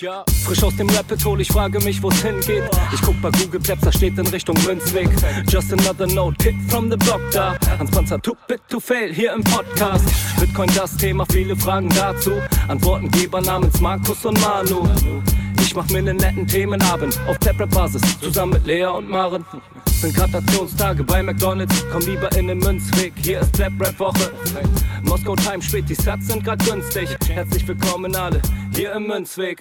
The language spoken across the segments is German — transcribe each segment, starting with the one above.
Ja, frisch aus dem Rapid Hole, ich frage mich, wo's hingeht. Ich guck bei Google Maps, da steht in Richtung Münzweg. Just another note, Kid from the block da. Hans Panzer, too bit to fail, hier im Podcast. Bitcoin das Thema, viele Fragen dazu. Antwortengeber namens Markus und Manu. Ich mach mir nen netten Themenabend auf Taprap-Basis, zusammen mit Lea und Maren. Sind Gratationstage bei McDonalds, komm lieber in den Münzweg, hier ist Flap Rap Woche. Moskau Time spät, die Sats sind grad günstig. Herzlich willkommen alle, hier im Münzweg.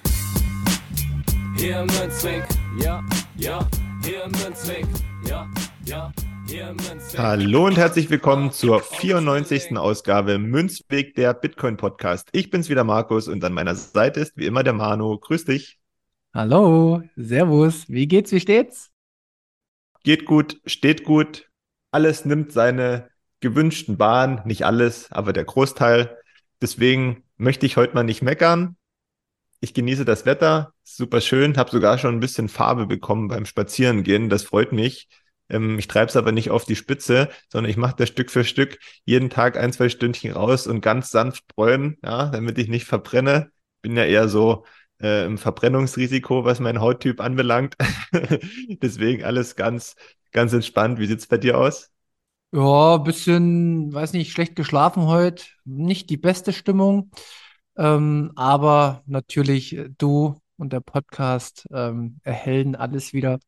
Hier im Münzweg, ja, ja, hier im Münzweg, ja, ja. Hallo und herzlich willkommen zur 94. Ausgabe Münzweg der Bitcoin Podcast. Ich bin's wieder Markus und an meiner Seite ist wie immer der Manu. Grüß dich. Hallo, Servus. Wie geht's, wie steht's? Geht gut, steht gut. Alles nimmt seine gewünschten Bahn. Nicht alles, aber der Großteil. Deswegen möchte ich heute mal nicht meckern. Ich genieße das Wetter, super schön, habe sogar schon ein bisschen Farbe bekommen beim Spazierengehen. Das freut mich. Ähm, ich treibe es aber nicht auf die Spitze, sondern ich mache das Stück für Stück jeden Tag ein, zwei Stündchen raus und ganz sanft bräunen, ja, damit ich nicht verbrenne. Bin ja eher so äh, im Verbrennungsrisiko, was mein Hauttyp anbelangt. Deswegen alles ganz, ganz entspannt. Wie sieht's bei dir aus? Ja, bisschen, weiß nicht, schlecht geschlafen heute. Nicht die beste Stimmung. Ähm, aber natürlich äh, du und der Podcast ähm, erhellen alles wieder.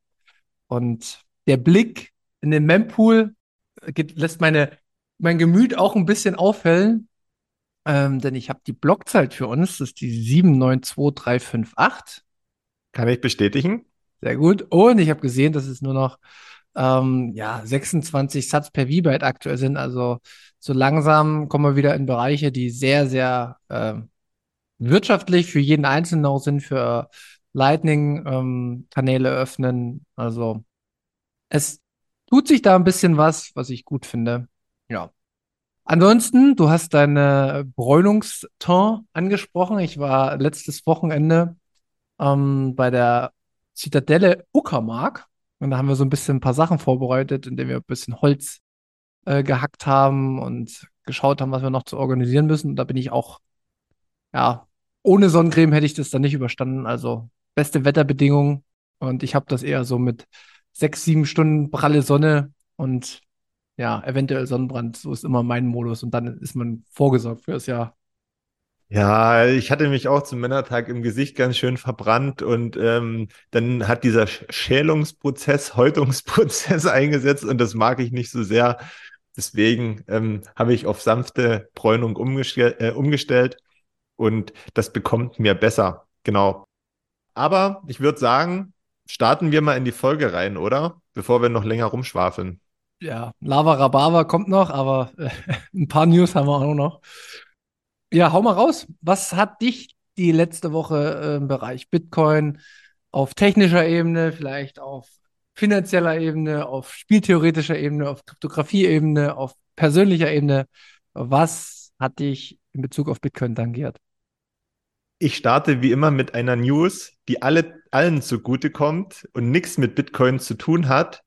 Und der Blick in den Mempool äh, geht, lässt meine, mein Gemüt auch ein bisschen aufhellen. Ähm, denn ich habe die Blockzeit für uns, das ist die 792358. Kann ich bestätigen. Sehr gut. Und ich habe gesehen, dass es nur noch ähm, ja, 26 Satz per V-Byte aktuell sind. Also so langsam kommen wir wieder in Bereiche, die sehr, sehr äh, wirtschaftlich für jeden Einzelnen auch sind, für Lightning-Kanäle ähm, öffnen. Also es tut sich da ein bisschen was, was ich gut finde. Ja. Ansonsten, du hast deine Bräunungston angesprochen. Ich war letztes Wochenende ähm, bei der Zitadelle Uckermark und da haben wir so ein bisschen ein paar Sachen vorbereitet, indem wir ein bisschen Holz äh, gehackt haben und geschaut haben, was wir noch zu organisieren müssen. Und da bin ich auch, ja, ohne Sonnencreme hätte ich das dann nicht überstanden. Also beste Wetterbedingungen und ich habe das eher so mit sechs, sieben Stunden pralle Sonne und ja, eventuell Sonnenbrand. So ist immer mein Modus und dann ist man vorgesorgt für das Jahr. Ja, ich hatte mich auch zum Männertag im Gesicht ganz schön verbrannt und ähm, dann hat dieser Schälungsprozess, Häutungsprozess eingesetzt und das mag ich nicht so sehr. Deswegen ähm, habe ich auf sanfte Bräunung umgestell äh, umgestellt und das bekommt mir besser. Genau. Aber ich würde sagen, starten wir mal in die Folge rein, oder? Bevor wir noch länger rumschwafeln ja, Lava Rabava kommt noch, aber äh, ein paar News haben wir auch noch. Ja, hau mal raus. Was hat dich die letzte Woche im Bereich Bitcoin auf technischer Ebene, vielleicht auf finanzieller Ebene, auf spieltheoretischer Ebene, auf Kryptographie-Ebene, auf persönlicher Ebene, was hat dich in Bezug auf Bitcoin tangiert? Ich starte wie immer mit einer News, die alle, allen zugutekommt und nichts mit Bitcoin zu tun hat,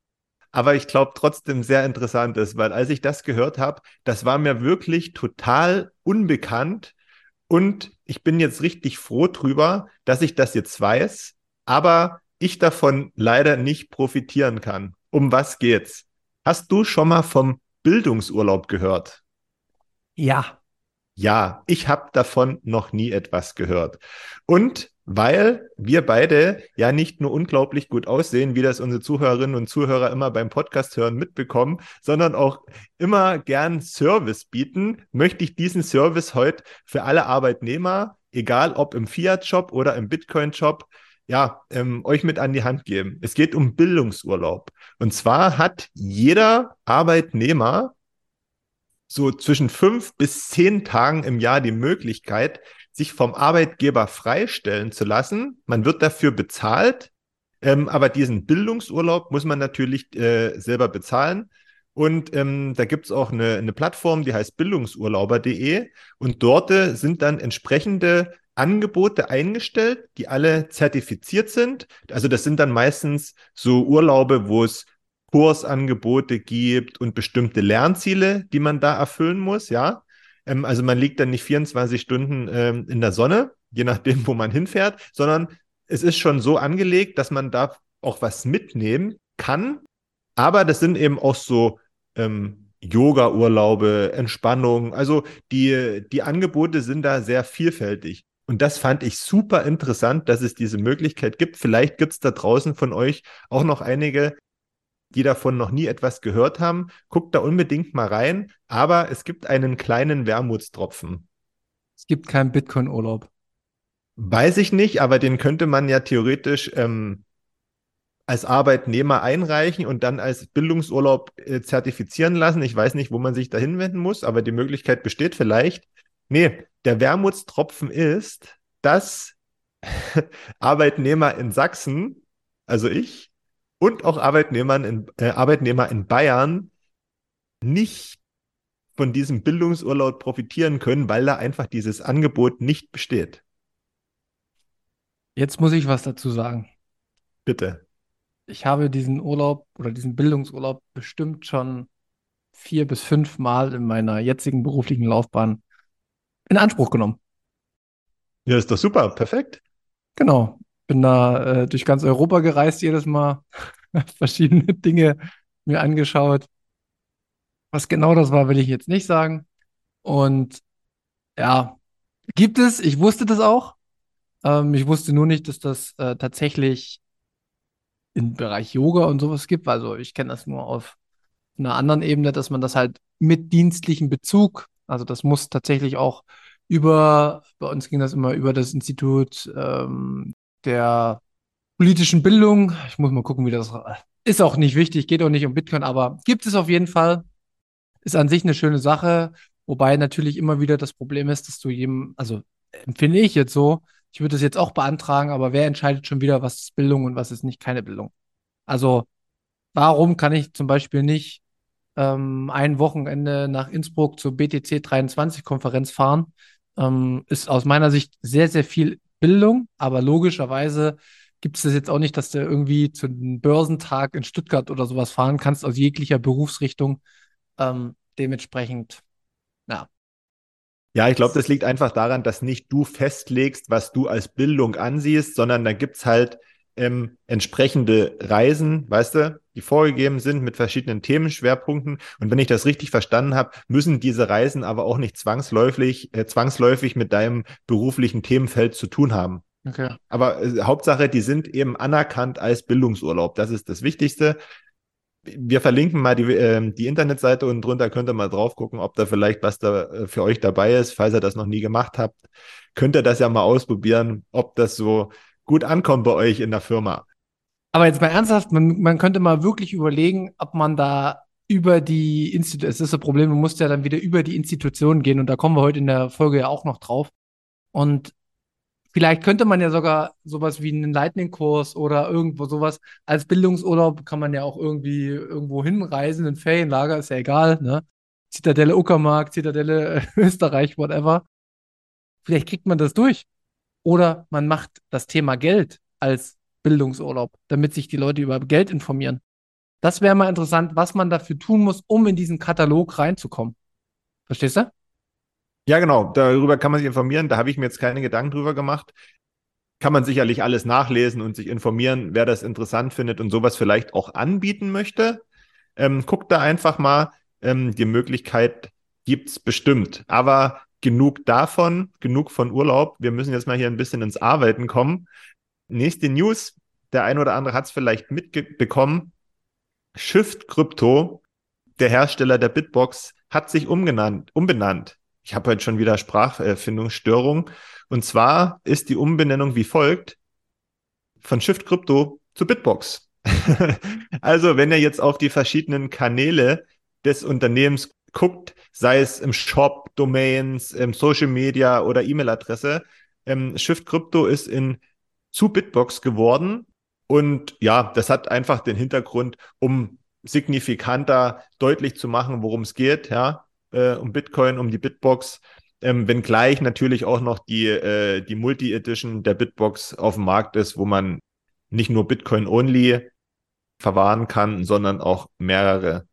aber ich glaube trotzdem sehr interessant ist, weil als ich das gehört habe, das war mir wirklich total unbekannt und ich bin jetzt richtig froh drüber, dass ich das jetzt weiß, aber ich davon leider nicht profitieren kann. Um was geht's? Hast du schon mal vom Bildungsurlaub gehört? Ja. Ja, ich habe davon noch nie etwas gehört. Und weil wir beide ja nicht nur unglaublich gut aussehen, wie das unsere Zuhörerinnen und Zuhörer immer beim Podcast hören mitbekommen, sondern auch immer gern Service bieten, möchte ich diesen Service heute für alle Arbeitnehmer, egal ob im Fiat-Shop oder im Bitcoin-Shop, ja, ähm, euch mit an die Hand geben. Es geht um Bildungsurlaub. Und zwar hat jeder Arbeitnehmer so zwischen fünf bis zehn Tagen im Jahr die Möglichkeit, sich vom Arbeitgeber freistellen zu lassen. Man wird dafür bezahlt, ähm, aber diesen Bildungsurlaub muss man natürlich äh, selber bezahlen. Und ähm, da gibt's auch eine, eine Plattform, die heißt bildungsurlauber.de. Und dort äh, sind dann entsprechende Angebote eingestellt, die alle zertifiziert sind. Also das sind dann meistens so Urlaube, wo es Kursangebote gibt und bestimmte Lernziele, die man da erfüllen muss, ja. Ähm, also man liegt dann nicht 24 Stunden ähm, in der Sonne, je nachdem, wo man hinfährt, sondern es ist schon so angelegt, dass man da auch was mitnehmen kann. Aber das sind eben auch so ähm, Yoga-Urlaube, Entspannung. Also die, die Angebote sind da sehr vielfältig. Und das fand ich super interessant, dass es diese Möglichkeit gibt. Vielleicht gibt es da draußen von euch auch noch einige, die davon noch nie etwas gehört haben. Guckt da unbedingt mal rein. Aber es gibt einen kleinen Wermutstropfen. Es gibt keinen Bitcoin-Urlaub. Weiß ich nicht, aber den könnte man ja theoretisch ähm, als Arbeitnehmer einreichen und dann als Bildungsurlaub äh, zertifizieren lassen. Ich weiß nicht, wo man sich da hinwenden muss, aber die Möglichkeit besteht vielleicht. Nee, der Wermutstropfen ist, dass Arbeitnehmer in Sachsen, also ich, und auch Arbeitnehmer in, äh, Arbeitnehmer in Bayern nicht von diesem Bildungsurlaub profitieren können, weil da einfach dieses Angebot nicht besteht. Jetzt muss ich was dazu sagen. Bitte ich habe diesen Urlaub oder diesen Bildungsurlaub bestimmt schon vier bis fünf Mal in meiner jetzigen beruflichen Laufbahn in Anspruch genommen. Ja, ist doch super, perfekt. Genau. Bin da äh, durch ganz Europa gereist, jedes Mal verschiedene Dinge mir angeschaut. Was genau das war, will ich jetzt nicht sagen. Und ja, gibt es, ich wusste das auch. Ähm, ich wusste nur nicht, dass das äh, tatsächlich im Bereich Yoga und sowas gibt. Also ich kenne das nur auf einer anderen Ebene, dass man das halt mit dienstlichem Bezug, also das muss tatsächlich auch über, bei uns ging das immer über das Institut ähm, der politischen Bildung. Ich muss mal gucken, wie das ist auch nicht wichtig, geht auch nicht um Bitcoin, aber gibt es auf jeden Fall. Ist an sich eine schöne Sache, wobei natürlich immer wieder das Problem ist, dass du jedem, also empfinde ich jetzt so, ich würde das jetzt auch beantragen, aber wer entscheidet schon wieder, was ist Bildung und was ist nicht keine Bildung? Also, warum kann ich zum Beispiel nicht ähm, ein Wochenende nach Innsbruck zur BTC 23 Konferenz fahren? Ähm, ist aus meiner Sicht sehr, sehr viel Bildung, aber logischerweise gibt es das jetzt auch nicht, dass du irgendwie zu einem Börsentag in Stuttgart oder sowas fahren kannst aus jeglicher Berufsrichtung. Ähm, dementsprechend, ja, ja, ich glaube, das liegt einfach daran, dass nicht du festlegst, was du als Bildung ansiehst, sondern da gibt's halt ähm, entsprechende Reisen, weißt du, die vorgegeben sind mit verschiedenen Themenschwerpunkten. Und wenn ich das richtig verstanden habe, müssen diese Reisen aber auch nicht zwangsläufig, äh, zwangsläufig mit deinem beruflichen Themenfeld zu tun haben. Okay. Aber äh, Hauptsache, die sind eben anerkannt als Bildungsurlaub. Das ist das Wichtigste wir verlinken mal die, äh, die Internetseite und drunter könnt ihr mal drauf gucken, ob da vielleicht was da äh, für euch dabei ist. Falls ihr das noch nie gemacht habt, könnt ihr das ja mal ausprobieren, ob das so gut ankommt bei euch in der Firma. Aber jetzt mal ernsthaft, man, man könnte mal wirklich überlegen, ob man da über die Institution, es ist das Problem, du musst ja dann wieder über die Institution gehen und da kommen wir heute in der Folge ja auch noch drauf. Und Vielleicht könnte man ja sogar sowas wie einen Lightning-Kurs oder irgendwo sowas als Bildungsurlaub kann man ja auch irgendwie irgendwo hinreisen, ein Ferienlager, ist ja egal, ne? Zitadelle Uckermark, Zitadelle Österreich, whatever. Vielleicht kriegt man das durch. Oder man macht das Thema Geld als Bildungsurlaub, damit sich die Leute über Geld informieren. Das wäre mal interessant, was man dafür tun muss, um in diesen Katalog reinzukommen. Verstehst du? Ja, genau. Darüber kann man sich informieren. Da habe ich mir jetzt keine Gedanken drüber gemacht. Kann man sicherlich alles nachlesen und sich informieren, wer das interessant findet und sowas vielleicht auch anbieten möchte. Ähm, guckt da einfach mal. Ähm, die Möglichkeit gibt's bestimmt. Aber genug davon, genug von Urlaub. Wir müssen jetzt mal hier ein bisschen ins Arbeiten kommen. Nächste News. Der ein oder andere hat es vielleicht mitbekommen. Shift Crypto, der Hersteller der Bitbox, hat sich umgenannt, umbenannt ich habe heute schon wieder Sprachfindungsstörung. Und zwar ist die Umbenennung wie folgt: von Shift Crypto zu Bitbox. also, wenn ihr jetzt auf die verschiedenen Kanäle des Unternehmens guckt, sei es im Shop, Domains, im Social Media oder E-Mail-Adresse, ähm, Shift Crypto ist in zu Bitbox geworden. Und ja, das hat einfach den Hintergrund, um signifikanter deutlich zu machen, worum es geht. Ja, äh, um Bitcoin, um die Bitbox. Ähm, wenngleich natürlich auch noch die, äh, die Multi-Edition der Bitbox auf dem Markt ist, wo man nicht nur Bitcoin-only verwahren kann, sondern auch mehrere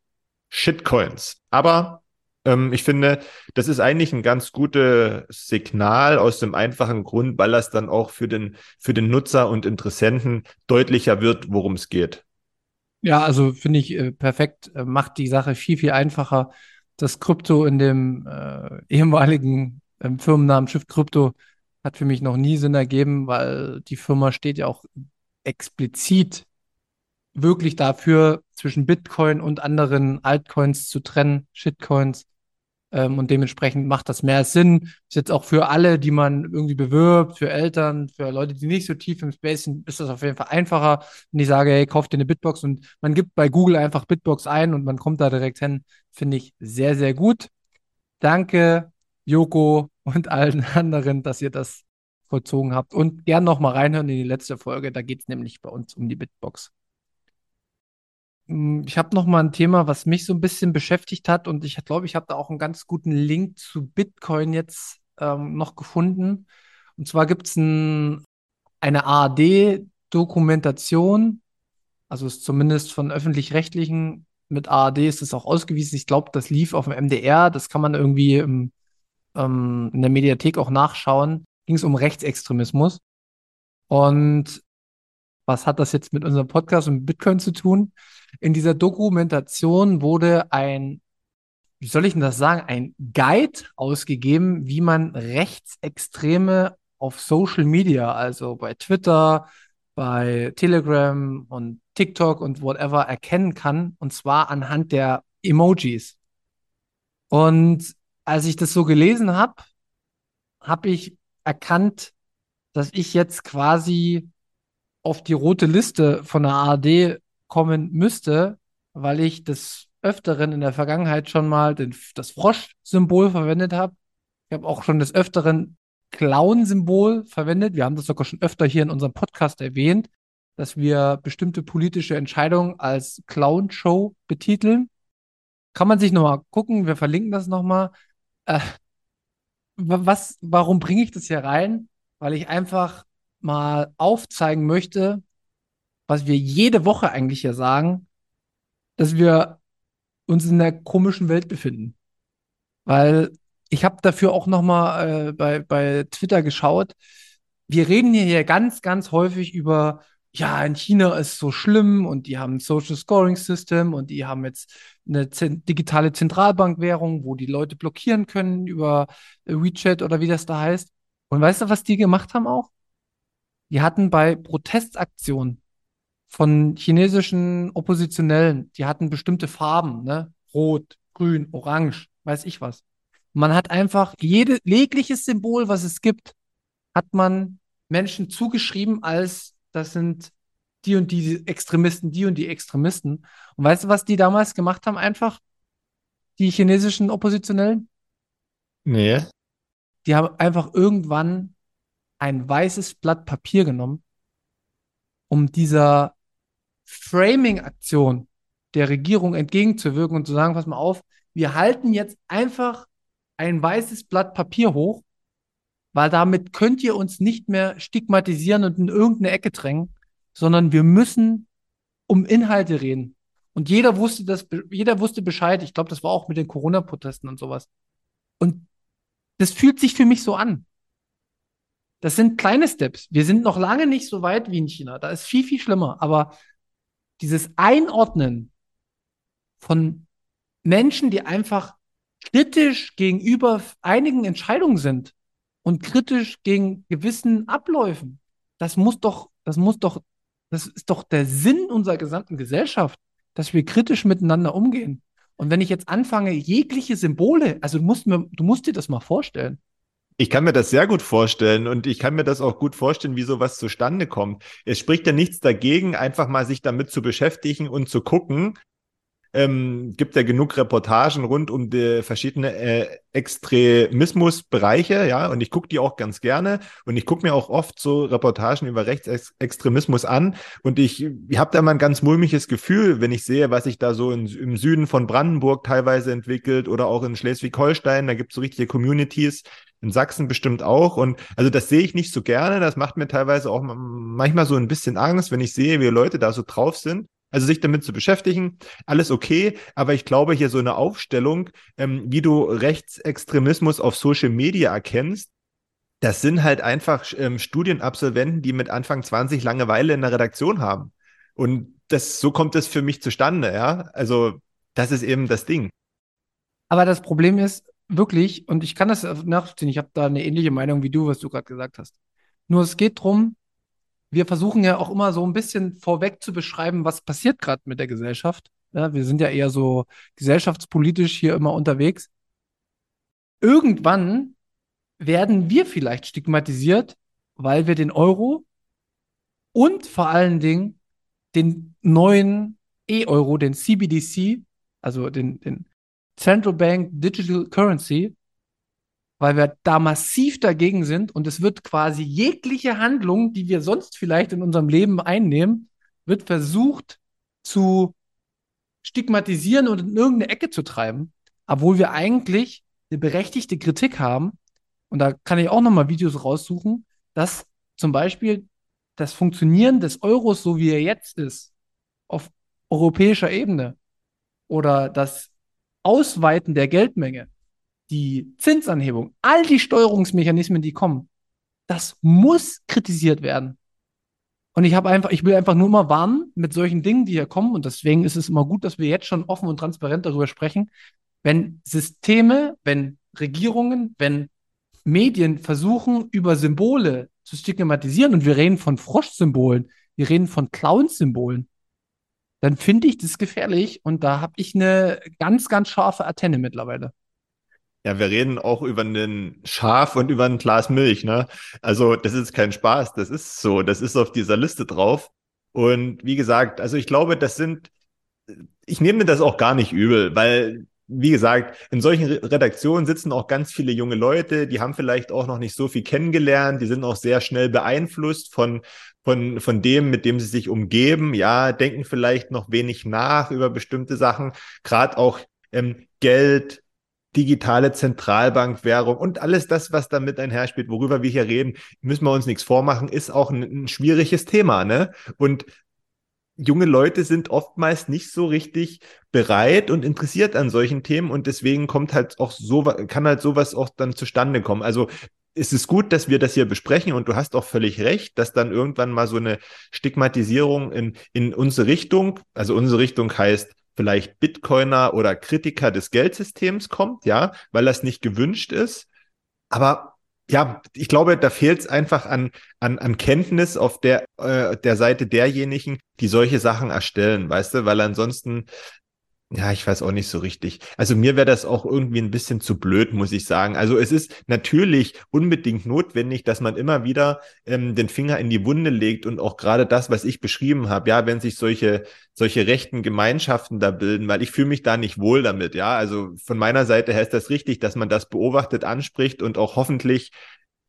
Shitcoins. Aber Ähm, ich finde, das ist eigentlich ein ganz gutes Signal aus dem einfachen Grund, weil das dann auch für den, für den Nutzer und Interessenten deutlicher wird, worum es geht. Ja, also finde ich äh, perfekt, äh, macht die Sache viel, viel einfacher. Das Krypto in dem äh, ehemaligen äh, Firmennamen Schiff Krypto hat für mich noch nie Sinn ergeben, weil die Firma steht ja auch explizit wirklich dafür, zwischen Bitcoin und anderen Altcoins zu trennen, Shitcoins. Ähm, und dementsprechend macht das mehr Sinn. Ist jetzt auch für alle, die man irgendwie bewirbt, für Eltern, für Leute, die nicht so tief im Space sind, ist das auf jeden Fall einfacher, wenn ich sage, hey, kauft dir eine Bitbox und man gibt bei Google einfach Bitbox ein und man kommt da direkt hin. Finde ich sehr, sehr gut. Danke, Joko und allen anderen, dass ihr das vollzogen habt. Und gern noch mal reinhören in die letzte Folge. Da geht es nämlich bei uns um die Bitbox. Hm, ich habe noch mal ein Thema, was mich so ein bisschen beschäftigt hat und ich glaube, ich habe da auch einen ganz guten Link zu Bitcoin jetzt ähm, noch gefunden. Und zwar gibt es ein, eine ARD-Dokumentation, also ist zumindest von öffentlich-rechtlichen mit ARD ist es auch ausgewiesen. Ich glaube, das lief auf dem MDR. Das kann man irgendwie im, ähm, in der Mediathek auch nachschauen. Ging es um Rechtsextremismus. Und was hat das jetzt mit unserem Podcast und Bitcoin zu tun? In dieser Dokumentation wurde ein, wie soll ich denn das sagen, ein Guide ausgegeben, wie man Rechtsextreme auf Social Media, also bei Twitter, bei Telegram und TikTok und whatever erkennen kann, und zwar anhand der Emojis. Und als ich das so gelesen habe, habe ich erkannt, dass ich jetzt quasi auf die rote Liste von der ARD kommen müsste, weil ich des Öfteren in der Vergangenheit schon mal den, das Frosch-Symbol verwendet habe. Ich habe auch schon des Öfteren Clown-Symbol verwendet. Wir haben das sogar schon öfter hier in unserem Podcast erwähnt, dass wir bestimmte politische Entscheidungen als Clown-Show betiteln. Kann man sich nochmal gucken, wir verlinken das nochmal. Äh, was, warum bringe ich das hier rein? Weil ich einfach mal aufzeigen möchte, was wir jede Woche eigentlich ja sagen, dass wir uns in einer komischen Welt befinden. Weil ich habe dafür auch noch mal äh, bei, bei Twitter geschaut. Wir reden hier ganz, ganz häufig über, ja, in China ist so schlimm und die haben ein Social Scoring System und die haben jetzt eine digitale Zentralbankwährung, wo die Leute blockieren können über WeChat oder wie das da heißt. Und weißt du, was die gemacht haben auch? Die hatten bei Protestaktionen von chinesischen Oppositionellen, die hatten bestimmte Farben, ne? Rot, grün, orange, weiß ich was. Man hat einfach jede, jegliches Symbol, was es gibt, hat man Menschen zugeschrieben als, das sind die und die Extremisten, die und die Extremisten. Und weißt du, was die damals gemacht haben? Einfach die chinesischen Oppositionellen? Nee. Die haben einfach irgendwann ein weißes Blatt Papier genommen, um dieser Framing-Aktion der Regierung entgegenzuwirken und zu sagen, pass mal auf, wir halten jetzt einfach ein weißes Blatt Papier hoch, weil damit könnt ihr uns nicht mehr stigmatisieren und in irgendeine Ecke drängen, sondern wir müssen um Inhalte reden. Und jeder wusste das, jeder wusste Bescheid. Ich glaube, das war auch mit den Corona-Protesten und sowas. Und das fühlt sich für mich so an. Das sind kleine Steps. Wir sind noch lange nicht so weit wie in China. Da ist viel, viel schlimmer. Aber dieses Einordnen von Menschen, die einfach kritisch gegenüber einigen Entscheidungen sind und kritisch gegen gewissen Abläufen, das muss doch, das muss doch, das ist doch der Sinn unserer gesamten Gesellschaft, dass wir kritisch miteinander umgehen. Und wenn ich jetzt anfange, jegliche Symbole, also du musst mir, du musst dir das mal vorstellen. Ich kann mir das sehr gut vorstellen und ich kann mir das auch gut vorstellen, wie sowas zustande kommt. Es spricht ja nichts dagegen, einfach mal sich damit zu beschäftigen und zu gucken. Ähm, gibt ja genug Reportagen rund um die verschiedene äh, Extremismusbereiche, ja, und ich gucke die auch ganz gerne und ich gucke mir auch oft so Reportagen über Rechtsextremismus an und ich, ich habe da mal ein ganz mulmiges Gefühl, wenn ich sehe, was sich da so in, im Süden von Brandenburg teilweise entwickelt oder auch in Schleswig-Holstein, da gibt es so richtige Communities, in Sachsen bestimmt auch. Und also das sehe ich nicht so gerne. Das macht mir teilweise auch manchmal so ein bisschen Angst, wenn ich sehe, wie Leute da so drauf sind. Also sich damit zu beschäftigen, alles okay, aber ich glaube, hier so eine Aufstellung, ähm, wie du Rechtsextremismus auf Social Media erkennst, das sind halt einfach ähm, Studienabsolventen, die mit Anfang 20 Langeweile in der Redaktion haben. Und das, so kommt es für mich zustande, ja. Also, das ist eben das Ding. Aber das Problem ist wirklich, und ich kann das nachvollziehen, ich habe da eine ähnliche Meinung wie du, was du gerade gesagt hast. Nur es geht darum, wir versuchen ja auch immer so ein bisschen vorweg zu beschreiben, was passiert gerade mit der Gesellschaft. Ja, wir sind ja eher so gesellschaftspolitisch hier immer unterwegs. Irgendwann werden wir vielleicht stigmatisiert, weil wir den Euro und vor allen Dingen den neuen E-Euro, den CBDC, also den, den Central Bank Digital Currency, weil wir da massiv dagegen sind und es wird quasi jegliche Handlung, die wir sonst vielleicht in unserem Leben einnehmen, wird versucht zu stigmatisieren und in irgendeine Ecke zu treiben, obwohl wir eigentlich eine berechtigte Kritik haben. Und da kann ich auch nochmal Videos raussuchen, dass zum Beispiel das Funktionieren des Euros, so wie er jetzt ist, auf europäischer Ebene oder das Ausweiten der Geldmenge die Zinsanhebung, all die Steuerungsmechanismen, die kommen, das muss kritisiert werden. Und ich habe einfach, ich will einfach nur mal warnen mit solchen Dingen, die hier kommen. Und deswegen ist es immer gut, dass wir jetzt schon offen und transparent darüber sprechen. Wenn Systeme, wenn Regierungen, wenn Medien versuchen, über Symbole zu stigmatisieren, und wir reden von Froschsymbolen, wir reden von Clownsymbolen, dann finde ich das gefährlich. Und da habe ich eine ganz, ganz scharfe Antenne mittlerweile. Ja, wir reden auch über einen Schaf und über ein Glas Milch, ne? Also, das ist kein Spaß, das ist so, das ist auf dieser Liste drauf. Und wie gesagt, also ich glaube, das sind, ich nehme mir das auch gar nicht übel, weil, wie gesagt, in solchen Redaktionen sitzen auch ganz viele junge Leute, die haben vielleicht auch noch nicht so viel kennengelernt, die sind auch sehr schnell beeinflusst von, von, von dem, mit dem sie sich umgeben, ja, denken vielleicht noch wenig nach über bestimmte Sachen, gerade auch ähm, Geld, digitale Zentralbankwährung und alles das, was damit einherspielt, worüber wir hier reden, müssen wir uns nichts vormachen, ist auch ein, ein schwieriges Thema, ne? Und junge Leute sind oftmals nicht so richtig bereit und interessiert an solchen Themen und deswegen kommt halt auch so, kann halt sowas auch dann zustande kommen. Also es ist gut, dass wir das hier besprechen und du hast auch völlig recht, dass dann irgendwann mal so eine Stigmatisierung in, in unsere Richtung, also unsere Richtung heißt vielleicht Bitcoiner oder Kritiker des Geldsystems kommt, ja, weil das nicht gewünscht ist. Aber ja, ich glaube, da fehlt es einfach an, an, an Kenntnis auf der, äh, der Seite derjenigen, die solche Sachen erstellen, weißt du, weil ansonsten ja, ich weiß auch nicht so richtig. Also mir wäre das auch irgendwie ein bisschen zu blöd, muss ich sagen. Also es ist natürlich unbedingt notwendig, dass man immer wieder ähm, den Finger in die Wunde legt und auch gerade das, was ich beschrieben habe, ja, wenn sich solche solche rechten Gemeinschaften da bilden, weil ich fühle mich da nicht wohl damit. Ja, also von meiner Seite her ist das richtig, dass man das beobachtet, anspricht und auch hoffentlich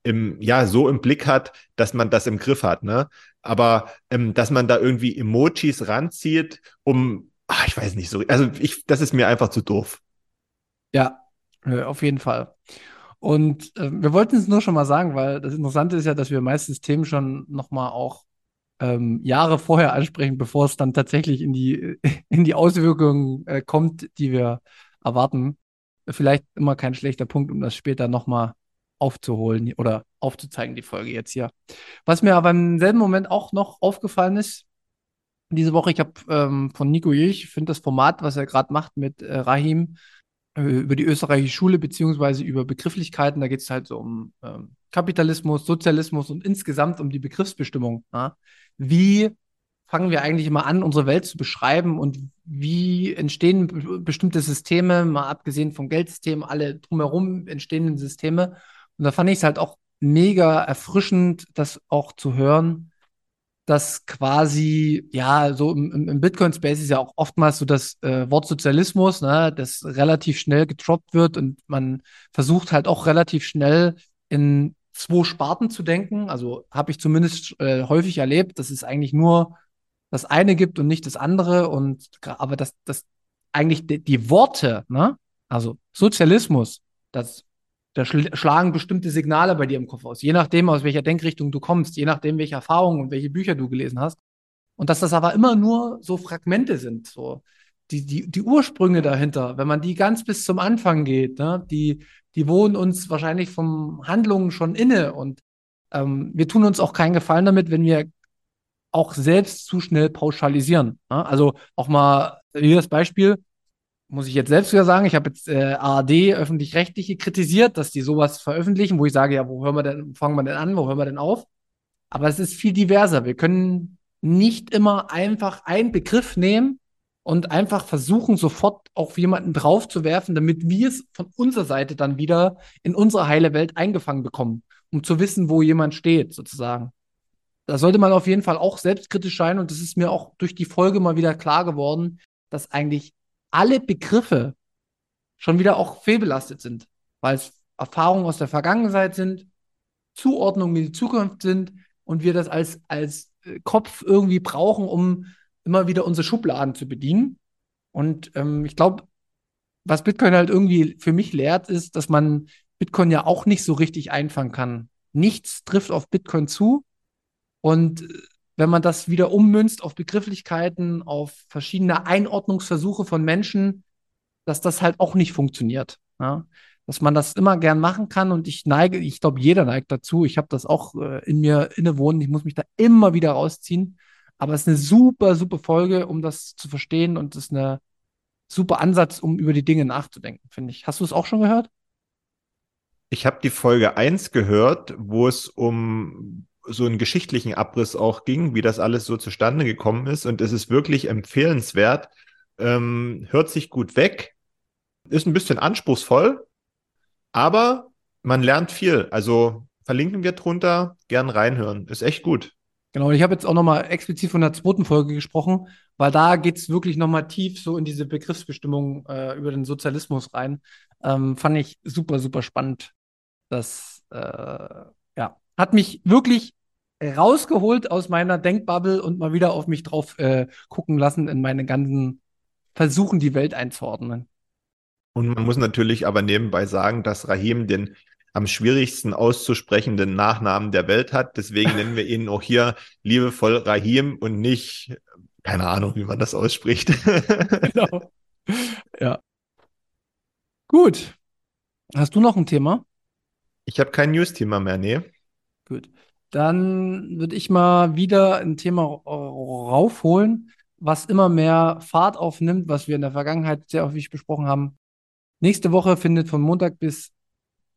im, ja, so im Blick hat, dass man das im Griff hat, ne? Aber ähm, dass man da irgendwie Emojis ranzieht, um ach, ich weiß nicht so. Also ich, das ist mir einfach zu doof. Ja, äh, auf jeden Fall. Und äh, wir wollten es nur schon mal sagen, weil das Interessante ist ja, dass wir meistens Themen schon nochmal auch ähm, Jahre vorher ansprechen, bevor es dann tatsächlich in die, in die Auswirkungen äh, kommt, die wir erwarten. Vielleicht immer kein schlechter Punkt, um das später nochmal aufzuholen oder aufzuzeigen, die Folge jetzt hier. Was mir aber im selben Moment auch noch aufgefallen ist, diese Woche. Ich habe ähm, von Nico Jich, finde das Format, was er gerade macht mit äh, Rahim, äh, über die österreichische Schule, beziehungsweise über Begrifflichkeiten. Da geht es halt so um ähm, Kapitalismus, Sozialismus und insgesamt um die Begriffsbestimmung. Ja? Wie fangen wir eigentlich immer an, unsere Welt zu beschreiben und wie entstehen bestimmte Systeme, mal abgesehen vom Geldsystem, alle drumherum entstehenden Systeme. Und da fand ich es halt auch mega erfrischend, das auch zu hören, dass quasi, ja, so im, im Bitcoin-Space ist ja auch oftmals so das äh, Wort Sozialismus, ne, das relativ schnell getroppt wird und man versucht halt auch relativ schnell in zwei Sparten zu denken. Also habe ich zumindest äh, häufig erlebt, dass es eigentlich nur das eine gibt und nicht das andere. Und aber dass das eigentlich die, die Worte, ne, also Sozialismus, das da schl schlagen bestimmte Signale bei dir im Kopf aus. Je nachdem, aus welcher Denkrichtung du kommst, je nachdem, welche Erfahrungen und welche Bücher du gelesen hast. Und dass das aber immer nur so Fragmente sind, so die, die, die Ursprünge dahinter, wenn man die ganz bis zum Anfang geht, ne, die, die wohnen uns wahrscheinlich vom Handlungen schon inne und ähm, wir tun uns auch keinen Gefallen damit, wenn wir auch selbst zu schnell pauschalisieren. Ne? Also auch mal hier das Beispiel, muss ich jetzt selbst wieder sagen, ich habe jetzt äh, ARD öffentlich-rechtliche kritisiert, dass die sowas veröffentlichen, wo ich sage, ja, wo hören wir denn, fangen wir denn an, wo hören wir denn auf? Aber es ist viel diverser. Wir können nicht immer einfach einen Begriff nehmen und einfach versuchen, sofort auf jemanden draufzuwerfen, damit wir es von unserer Seite dann wieder in unsere heile Welt eingefangen bekommen, um zu wissen, wo jemand steht, sozusagen. Da sollte man auf jeden Fall auch selbstkritisch sein und das ist mir auch durch die Folge mal wieder klar geworden, dass eigentlich alle Begriffe schon wieder auch fehlbelastet sind, weil es Erfahrungen aus der Vergangenheit sind, Zuordnungen in die Zukunft sind und wir das als, als äh, Kopf irgendwie brauchen, um immer wieder unsere Schubladen zu bedienen. Und ähm, ich glaube, was Bitcoin halt irgendwie für mich lehrt, ist, dass man Bitcoin ja auch nicht so richtig einfangen kann. Nichts trifft auf Bitcoin zu. Und äh, wenn man das wieder ummünzt auf Begrifflichkeiten, auf verschiedene Einordnungsversuche von Menschen, dass das halt auch nicht funktioniert. Ja? Dass man das immer gern machen kann und ich neige, ich glaube, jeder neigt dazu. Ich habe das auch äh, in mir innewohnen. Ich muss mich da immer wieder rausziehen. Aber es ist eine super, super Folge, um das zu verstehen und es ist ein super Ansatz, um über die Dinge nachzudenken, finde ich. Hast du es auch schon gehört? Ich habe die Folge 1 gehört, wo es um so einen geschichtlichen Abriss auch ging, wie das alles so zustande gekommen ist. Und es ist wirklich empfehlenswert. Ähm, hört sich gut weg, ist ein bisschen anspruchsvoll, aber man lernt viel. Also verlinken wir drunter, gern reinhören. Ist echt gut. Genau, ich habe jetzt auch nochmal explizit von der zweiten Folge gesprochen, weil da geht es wirklich nochmal tief so in diese Begriffsbestimmung äh, über den Sozialismus rein. Ähm, fand ich super, super spannend. Das äh, hat mich wirklich rausgeholt aus meiner Denkbubble und mal wieder auf mich drauf äh, gucken lassen in meine ganzen Versuchen, die Welt einzuordnen. Und man muss natürlich aber nebenbei sagen, dass Rahim den am schwierigsten auszusprechenden Nachnamen der Welt hat. Deswegen nennen wir ihn auch hier liebevoll Rahim und nicht, keine Ahnung, wie man das ausspricht. genau. Ja. Gut. Hast du noch ein Thema? Ich habe kein News-Thema mehr, nee. Dann würde ich mal wieder ein Thema raufholen, was immer mehr Fahrt aufnimmt, was wir in der Vergangenheit sehr häufig besprochen haben. Nächste Woche findet von Montag bis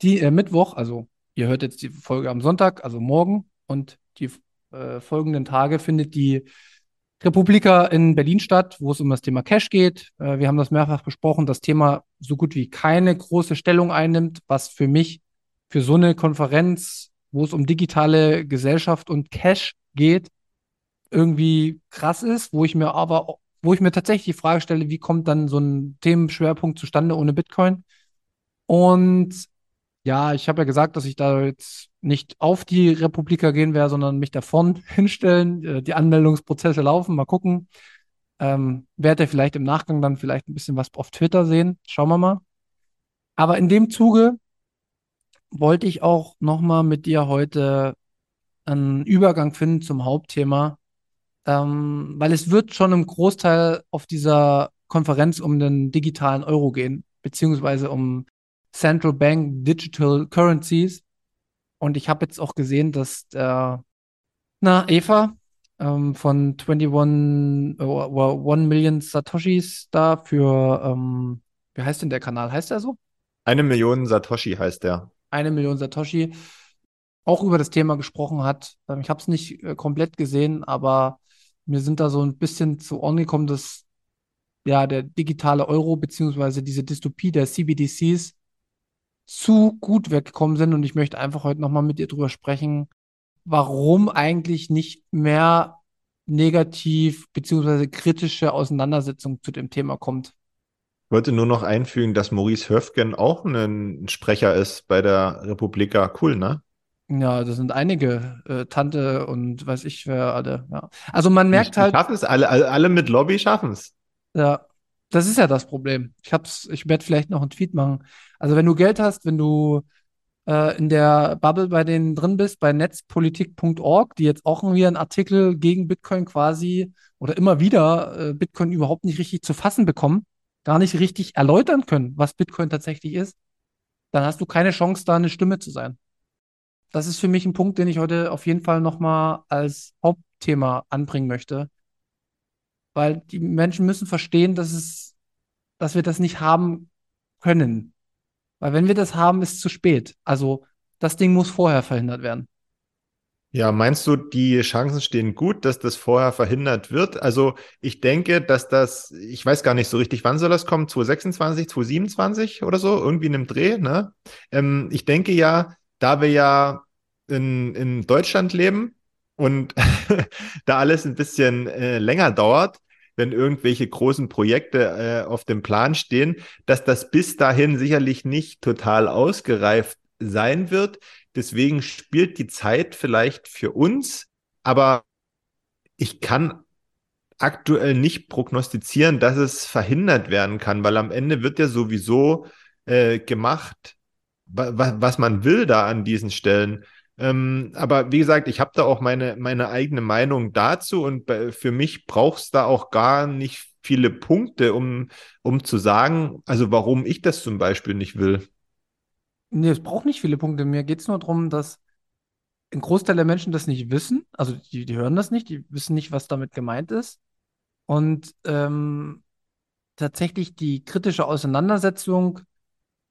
die, äh, Mittwoch, also ihr hört jetzt die Folge am Sonntag, also morgen, und die äh, folgenden Tage findet die Republika in Berlin statt, wo es um das Thema Cash geht. Äh, wir haben das mehrfach besprochen, das Thema so gut wie keine große Stellung einnimmt, was für mich für so eine Konferenz wo es um digitale Gesellschaft und Cash geht, irgendwie krass ist, wo ich mir aber, wo ich mir tatsächlich die Frage stelle, wie kommt dann so ein Themenschwerpunkt zustande ohne Bitcoin? Und ja, ich habe ja gesagt, dass ich da jetzt nicht auf die Republika gehen werde, sondern mich da vorn hinstellen, äh, die Anmeldungsprozesse laufen, mal gucken. Ähm, werde vielleicht im Nachgang dann vielleicht ein bisschen was auf Twitter sehen. Schauen wir mal. Aber in dem Zuge wollte ich auch nochmal mit dir heute einen Übergang finden zum Hauptthema, ähm, weil es wird schon im Großteil auf dieser Konferenz um den digitalen Euro gehen, beziehungsweise um Central Bank Digital Currencies. Und ich habe jetzt auch gesehen, dass der, na, Eva ähm, von 21 äh, 1 Million Satoshis da für, ähm, wie heißt denn der Kanal? Heißt der so? Eine Million Satoshi heißt der eine Million Satoshi, auch über das Thema gesprochen hat. Ähm, ich habe es nicht äh, komplett gesehen, aber mir sind da so ein bisschen zu Ohren gekommen, dass ja der digitale Euro beziehungsweise diese Dystopie der CBDCs zu gut weggekommen sind und ich möchte einfach heute nochmal mit dir drüber sprechen, warum eigentlich nicht mehr negativ beziehungsweise kritische Auseinandersetzung zu dem Thema kommt wollte nur noch einfügen, dass Maurice Höfgen auch ein Sprecher ist bei der Republika. Cool, ne? Ja, das sind einige äh, Tante und weiß ich wer alle. Ja. Also man merkt die, halt. Schaffen es alle, alle, alle mit Lobby schaffen es. Ja, das ist ja das Problem. Ich hab's, ich werde vielleicht noch einen Tweet machen. Also wenn du Geld hast, wenn du äh, in der Bubble bei denen drin bist, bei netzpolitik.org, die jetzt auch irgendwie einen Artikel gegen Bitcoin quasi oder immer wieder äh, Bitcoin überhaupt nicht richtig zu fassen bekommen, gar nicht richtig erläutern können, was Bitcoin tatsächlich ist, dann hast du keine Chance, da eine Stimme zu sein. Das ist für mich ein Punkt, den ich heute auf jeden Fall nochmal als Hauptthema anbringen möchte. Weil die Menschen müssen verstehen, dass es, dass wir das nicht haben können. Weil wenn wir das haben, ist es zu spät. Also das Ding muss vorher verhindert werden. Ja, meinst du, die Chancen stehen gut, dass das vorher verhindert wird? Also ich denke, dass das, ich weiß gar nicht so richtig, wann soll das kommen? 2026, 2027 oder so? Irgendwie in einem Dreh, ne? Ähm, ich denke ja, da wir ja in, in Deutschland leben und da alles ein bisschen äh, länger dauert, wenn irgendwelche großen Projekte äh, auf dem Plan stehen, dass das bis dahin sicherlich nicht total ausgereift sein wird. Deswegen spielt die Zeit vielleicht für uns, aber ich kann aktuell nicht prognostizieren, dass es verhindert werden kann, weil am Ende wird ja sowieso äh, gemacht, wa was man will da an diesen Stellen. Ähm, aber wie gesagt, ich habe da auch meine, meine eigene Meinung dazu und für mich braucht es da auch gar nicht viele Punkte, um, um zu sagen, also warum ich das zum Beispiel nicht will. Nee, es braucht nicht viele Punkte. Mir geht es nur darum, dass ein Großteil der Menschen das nicht wissen. Also die, die hören das nicht, die wissen nicht, was damit gemeint ist. Und ähm, tatsächlich die kritische Auseinandersetzung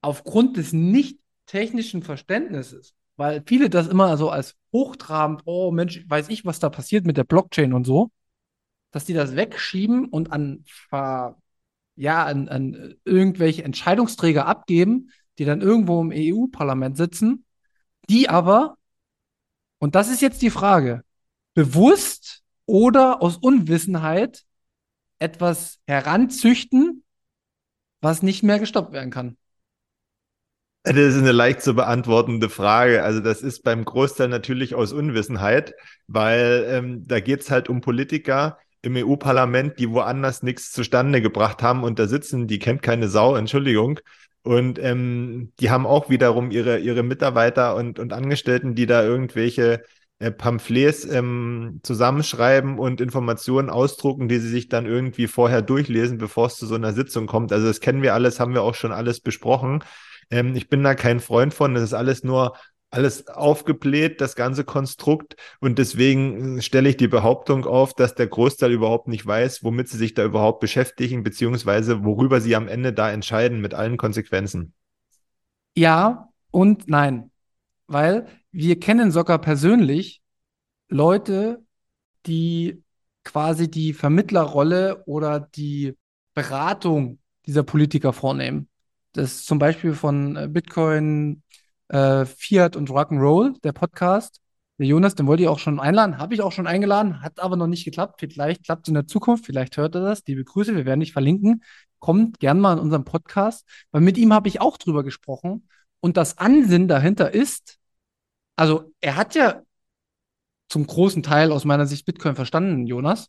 aufgrund des nicht technischen Verständnisses, weil viele das immer so als hochtrabend, oh Mensch, weiß ich, was da passiert mit der Blockchain und so, dass die das wegschieben und an, ja, an, an irgendwelche Entscheidungsträger abgeben, die dann irgendwo im EU-Parlament sitzen, die aber, und das ist jetzt die Frage, bewusst oder aus Unwissenheit etwas heranzüchten, was nicht mehr gestoppt werden kann. Das ist eine leicht zu beantwortende Frage. Also das ist beim Großteil natürlich aus Unwissenheit, weil ähm, da geht es halt um Politiker im EU-Parlament, die woanders nichts zustande gebracht haben und da sitzen, die kennt keine Sau, Entschuldigung, und ähm, die haben auch wiederum ihre, ihre Mitarbeiter und, und Angestellten, die da irgendwelche äh, Pamphlets ähm, zusammenschreiben und Informationen ausdrucken, die sie sich dann irgendwie vorher durchlesen, bevor es zu so einer Sitzung kommt. Also das kennen wir alles, haben wir auch schon alles besprochen. Ähm, ich bin da kein Freund von. Das ist alles nur alles aufgebläht, das ganze Konstrukt. Und deswegen äh, stelle ich die Behauptung auf, dass der Großteil überhaupt nicht weiß, womit sie sich da überhaupt beschäftigen, beziehungsweise worüber sie am Ende da entscheiden mit allen Konsequenzen. Ja und nein. Weil wir kennen sogar persönlich Leute, die quasi die Vermittlerrolle oder die Beratung dieser Politiker vornehmen. Das zum Beispiel von äh, Bitcoin äh, Fiat und Rock'n'Roll, der Podcast. Der Jonas, den wollte ich auch schon einladen, habe ich auch schon eingeladen, hat aber noch nicht geklappt. Vielleicht klappt es in der Zukunft, vielleicht hört er das. Liebe Grüße, wir werden dich verlinken. Kommt gern mal in unserem Podcast, weil mit ihm habe ich auch drüber gesprochen. Und das Ansinnen dahinter ist, also er hat ja zum großen Teil aus meiner Sicht Bitcoin verstanden, Jonas,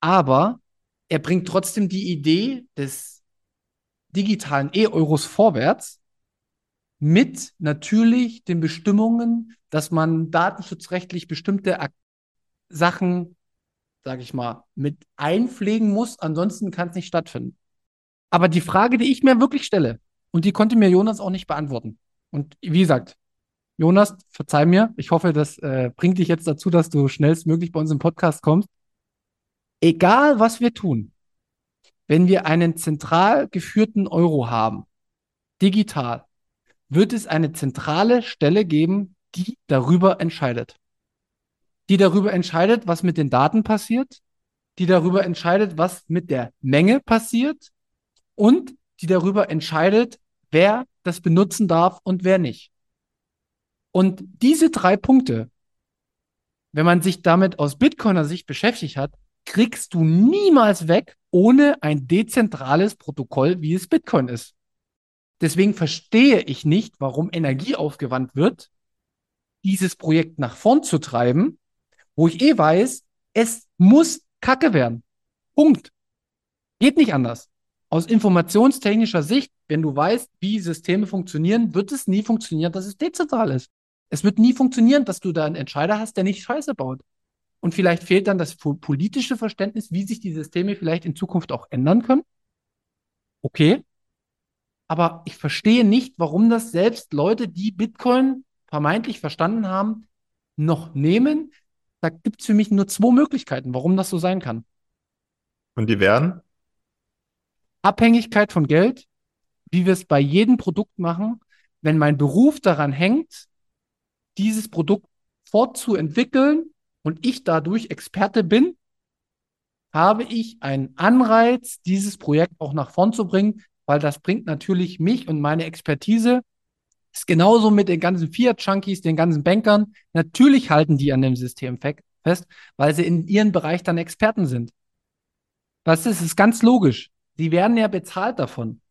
aber er bringt trotzdem die Idee des digitalen E-Euros vorwärts mit natürlich den Bestimmungen, dass man datenschutzrechtlich bestimmte Ak Sachen, sage ich mal, mit einpflegen muss. Ansonsten kann es nicht stattfinden. Aber die Frage, die ich mir wirklich stelle, und die konnte mir Jonas auch nicht beantworten. Und wie gesagt, Jonas, verzeih mir, ich hoffe, das äh, bringt dich jetzt dazu, dass du schnellstmöglich bei uns im Podcast kommst. Egal, was wir tun, wenn wir einen zentral geführten Euro haben, digital, wird es eine zentrale Stelle geben, die darüber entscheidet. Die darüber entscheidet, was mit den Daten passiert, die darüber entscheidet, was mit der Menge passiert und die darüber entscheidet, wer das benutzen darf und wer nicht. Und diese drei Punkte, wenn man sich damit aus Bitcoiner Sicht beschäftigt hat, kriegst du niemals weg ohne ein dezentrales Protokoll, wie es Bitcoin ist. Deswegen verstehe ich nicht, warum Energie aufgewandt wird, dieses Projekt nach vorn zu treiben, wo ich eh weiß, es muss Kacke werden. Punkt. Geht nicht anders. aus informationstechnischer Sicht, wenn du weißt, wie Systeme funktionieren, wird es nie funktionieren, dass es dezentral ist. Es wird nie funktionieren, dass du da einen Entscheider hast, der nicht Scheiße baut. Und vielleicht fehlt dann das politische Verständnis, wie sich die Systeme vielleicht in Zukunft auch ändern können. Okay. Aber ich verstehe nicht, warum das selbst Leute, die Bitcoin vermeintlich verstanden haben, noch nehmen. Da gibt es für mich nur zwei Möglichkeiten, warum das so sein kann. Und die wären? Abhängigkeit von Geld, wie wir es bei jedem Produkt machen. Wenn mein Beruf daran hängt, dieses Produkt fortzuentwickeln und ich dadurch Experte bin, habe ich einen Anreiz, dieses Projekt auch nach vorn zu bringen, weil das bringt natürlich mich und meine Expertise. Ist genauso mit den ganzen Fiat-Junkies, den ganzen Bankern. Natürlich halten die an dem System fest, weil sie in ihrem Bereich dann Experten sind. Das ist, ist ganz logisch. Die werden ja bezahlt davon.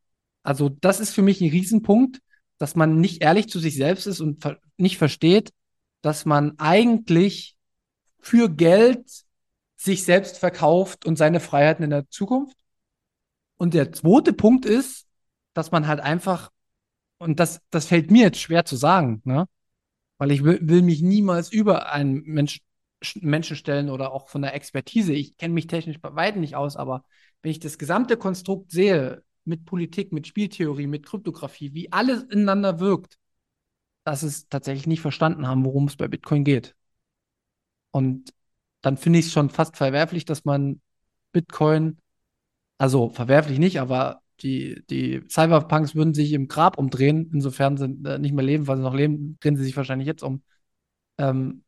Also das ist für mich ein Riesenpunkt, dass man nicht ehrlich zu sich selbst ist und ver nicht versteht, dass man eigentlich für Geld sich selbst verkauft und seine Freiheiten in der Zukunft. Und der zweite Punkt ist, dass man halt einfach, und das, das fällt mir jetzt schwer zu sagen, ne? weil ich will, will mich niemals über einen Mensch, Menschen stellen oder auch von der Expertise. Ich kenne mich technisch bei weitem nicht aus, aber wenn ich das gesamte Konstrukt sehe, mit Politik, mit Spieltheorie, mit Kryptographie, wie alles ineinander wirkt, dass es tatsächlich nicht verstanden haben, worum es bei Bitcoin geht. Und dann finde ich es schon fast verwerflich, dass man Bitcoin, also verwerflich nicht, aber die, die Cyberpunks würden sich im Grab umdrehen, insofern sie äh, nicht mehr leben, weil sie noch leben, drehen sie sich wahrscheinlich jetzt um. Ähm,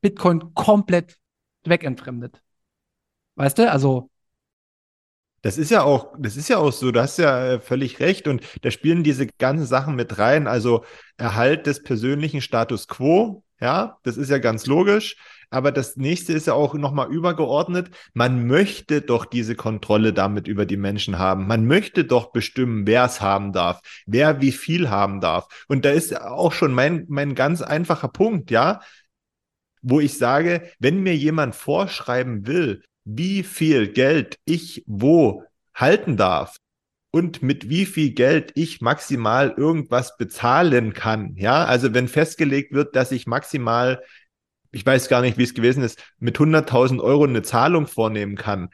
Bitcoin komplett wegentfremdet. Weißt du? Also das ist ja auch, das ist ja auch so, du hast ja äh, völlig recht und da spielen diese ganzen Sachen mit rein, also Erhalt des persönlichen Status quo, ja, das ist ja ganz logisch, aber das nächste ist ja auch nochmal übergeordnet, man möchte doch diese Kontrolle damit über die Menschen haben, man möchte doch bestimmen, wer es haben darf, wer wie viel haben darf und da ist auch schon mein, mein ganz einfacher Punkt, ja, wo ich sage, wenn mir jemand vorschreiben will, wie viel Geld ich wo halten darf und mit wie viel Geld ich maximal irgendwas bezahlen kann. Ja, also wenn festgelegt wird, dass ich maximal, ich weiß gar nicht, wie es gewesen ist, mit 100.000 Euro eine Zahlung vornehmen kann,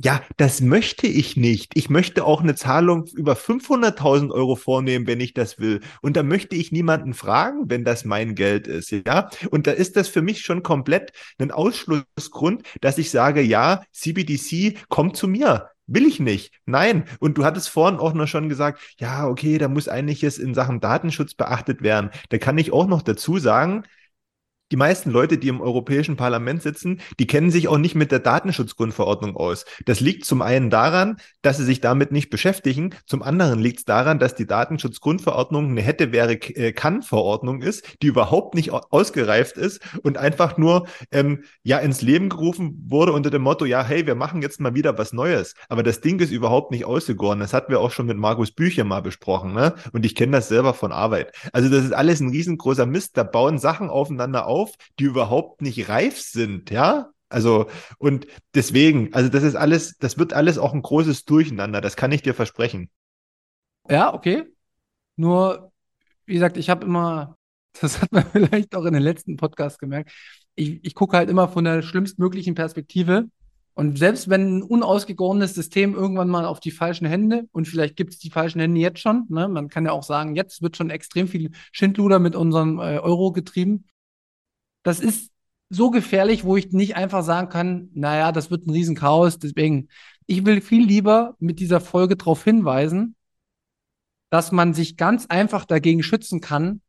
ja, das möchte ich nicht. Ich möchte auch eine Zahlung über 500.000 Euro vornehmen, wenn ich das will. Und da möchte ich niemanden fragen, wenn das mein Geld ist. Ja, und da ist das für mich schon komplett ein Ausschlussgrund, dass ich sage, ja, CBDC kommt zu mir. Will ich nicht. Nein. Und du hattest vorhin auch noch schon gesagt, ja, okay, da muss einiges in Sachen Datenschutz beachtet werden. Da kann ich auch noch dazu sagen, die meisten Leute, die im Europäischen Parlament sitzen, die kennen sich auch nicht mit der Datenschutzgrundverordnung aus. Das liegt zum einen daran, dass sie sich damit nicht beschäftigen. Zum anderen liegt es daran, dass die Datenschutzgrundverordnung eine hätte, wäre, äh, kann Verordnung ist, die überhaupt nicht ausgereift ist und einfach nur ähm, ja ins Leben gerufen wurde unter dem Motto, ja, hey, wir machen jetzt mal wieder was Neues. Aber das Ding ist überhaupt nicht ausgegoren. Das hatten wir auch schon mit Markus Bücher mal besprochen. Ne? Und ich kenne das selber von Arbeit. Also das ist alles ein riesengroßer Mist. Da bauen Sachen aufeinander auf auf, die überhaupt nicht reif sind, ja? Also, und deswegen, also das ist alles, das wird alles auch ein großes Durcheinander, das kann ich dir versprechen. Ja, okay. Nur, wie gesagt, ich habe immer, das hat man vielleicht auch in den letzten Podcasts gemerkt, ich, ich gucke halt immer von der schlimmstmöglichen Perspektive. Und selbst wenn ein unausgegorenes System irgendwann mal auf die falschen Hände, und vielleicht gibt es die falschen Hände jetzt schon, ne? man kann ja auch sagen, jetzt wird schon extrem viel Schindluder mit unserem äh, Euro getrieben das ist so gefährlich, wo ich nicht einfach sagen kann, naja, das wird ein Riesenchaos. Deswegen, ich will viel lieber mit dieser Folge darauf hinweisen, dass man sich ganz einfach dagegen schützen kann,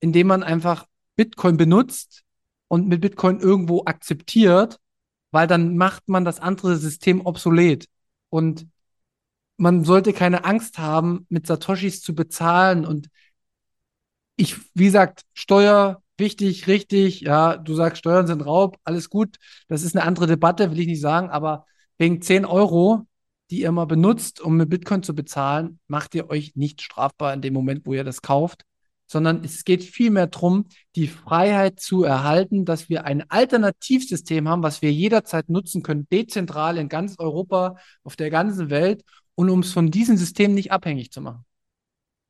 indem man einfach Bitcoin benutzt und mit Bitcoin irgendwo akzeptiert, weil dann macht man das andere System obsolet. Und man sollte keine Angst haben, mit Satoshis zu bezahlen. Und ich, wie gesagt, Steuer, wichtig, richtig, ja, du sagst, Steuern sind Raub, alles gut. Das ist eine andere Debatte, will ich nicht sagen, aber wegen 10 Euro, die ihr mal benutzt, um mit Bitcoin zu bezahlen, macht ihr euch nicht strafbar in dem Moment, wo ihr das kauft, sondern es geht vielmehr darum, die Freiheit zu erhalten, dass wir ein Alternativsystem haben, was wir jederzeit nutzen können, dezentral in ganz Europa, auf der ganzen Welt und um es von diesem System nicht abhängig zu machen.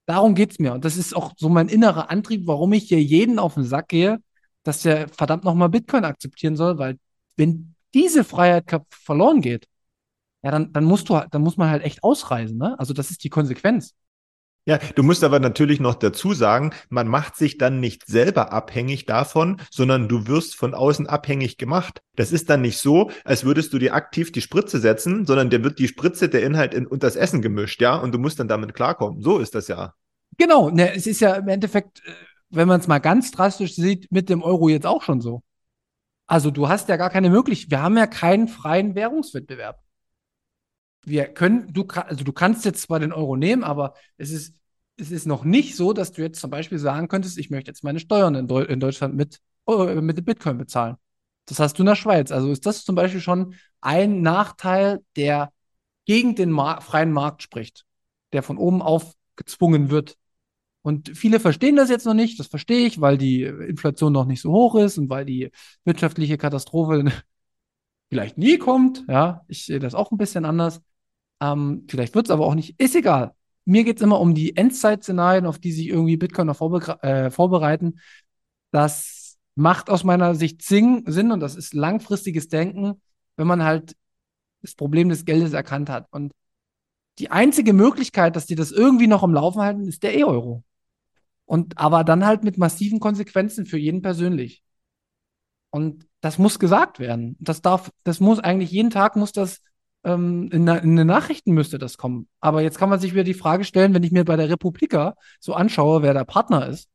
Darum geht es mir. Und das ist auch so mein innerer Antrieb, warum ich hier jeden auf den Sack gehe, dass der verdammt nochmal Bitcoin akzeptieren soll, weil wenn diese Freiheit verloren geht, ja, dann, dann musst du, dann muss man halt echt ausreisen, ne? Also das ist die Konsequenz. Ja, du musst aber natürlich noch dazu sagen, man macht sich dann nicht selber abhängig davon, sondern du wirst von außen abhängig gemacht. Das ist dann nicht so, als würdest du dir aktiv die Spritze setzen, sondern dir wird die Spritze der Inhalt in, und das Essen gemischt, ja, und du musst dann damit klarkommen. So ist das ja. Genau, ne, es ist ja im Endeffekt, äh, wenn man es mal ganz drastisch sieht, mit dem Euro jetzt auch schon so. Also du hast ja gar keine Möglichkeit, wir haben ja keinen freien Währungswettbewerb wir können, du, also du kannst jetzt zwar den Euro nehmen, aber es ist, es ist noch nicht so, dass du jetzt zum Beispiel sagen könntest, ich möchte jetzt meine Steuern in, Deu in Deutschland mit, äh, mit Bitcoin bezahlen. Das hast du in der Schweiz. Also ist das zum Beispiel schon ein Nachteil, der gegen den Mar freien Markt spricht, der von oben aufgezwungen wird. Und viele verstehen das jetzt noch nicht. Das verstehe ich, weil die Inflation noch nicht so hoch ist und weil die wirtschaftliche Katastrophe vielleicht nie kommt. Ja, ich sehe das auch ein bisschen anders. Ähm, vielleicht wird es aber auch nicht. Ist egal. Mir geht es immer um die Endzeit-Szenarien, auf die sich irgendwie Bitcoiner vorbe äh, vorbereiten. Das macht aus meiner Sicht Sinn und das ist langfristiges Denken, wenn man halt das Problem des Geldes erkannt hat. Und die einzige Möglichkeit, dass die das irgendwie noch am Laufen halten, ist der E-Euro. Und aber dann halt mit massiven Konsequenzen für jeden persönlich. Und das muss gesagt werden. Das darf, das muss eigentlich jeden Tag muss das ähm, in, in, den Nachrichten müsste das kommen. Aber jetzt kann man sich wieder die Frage stellen, wenn ich mir bei der Republika so anschaue, wer der Partner ist,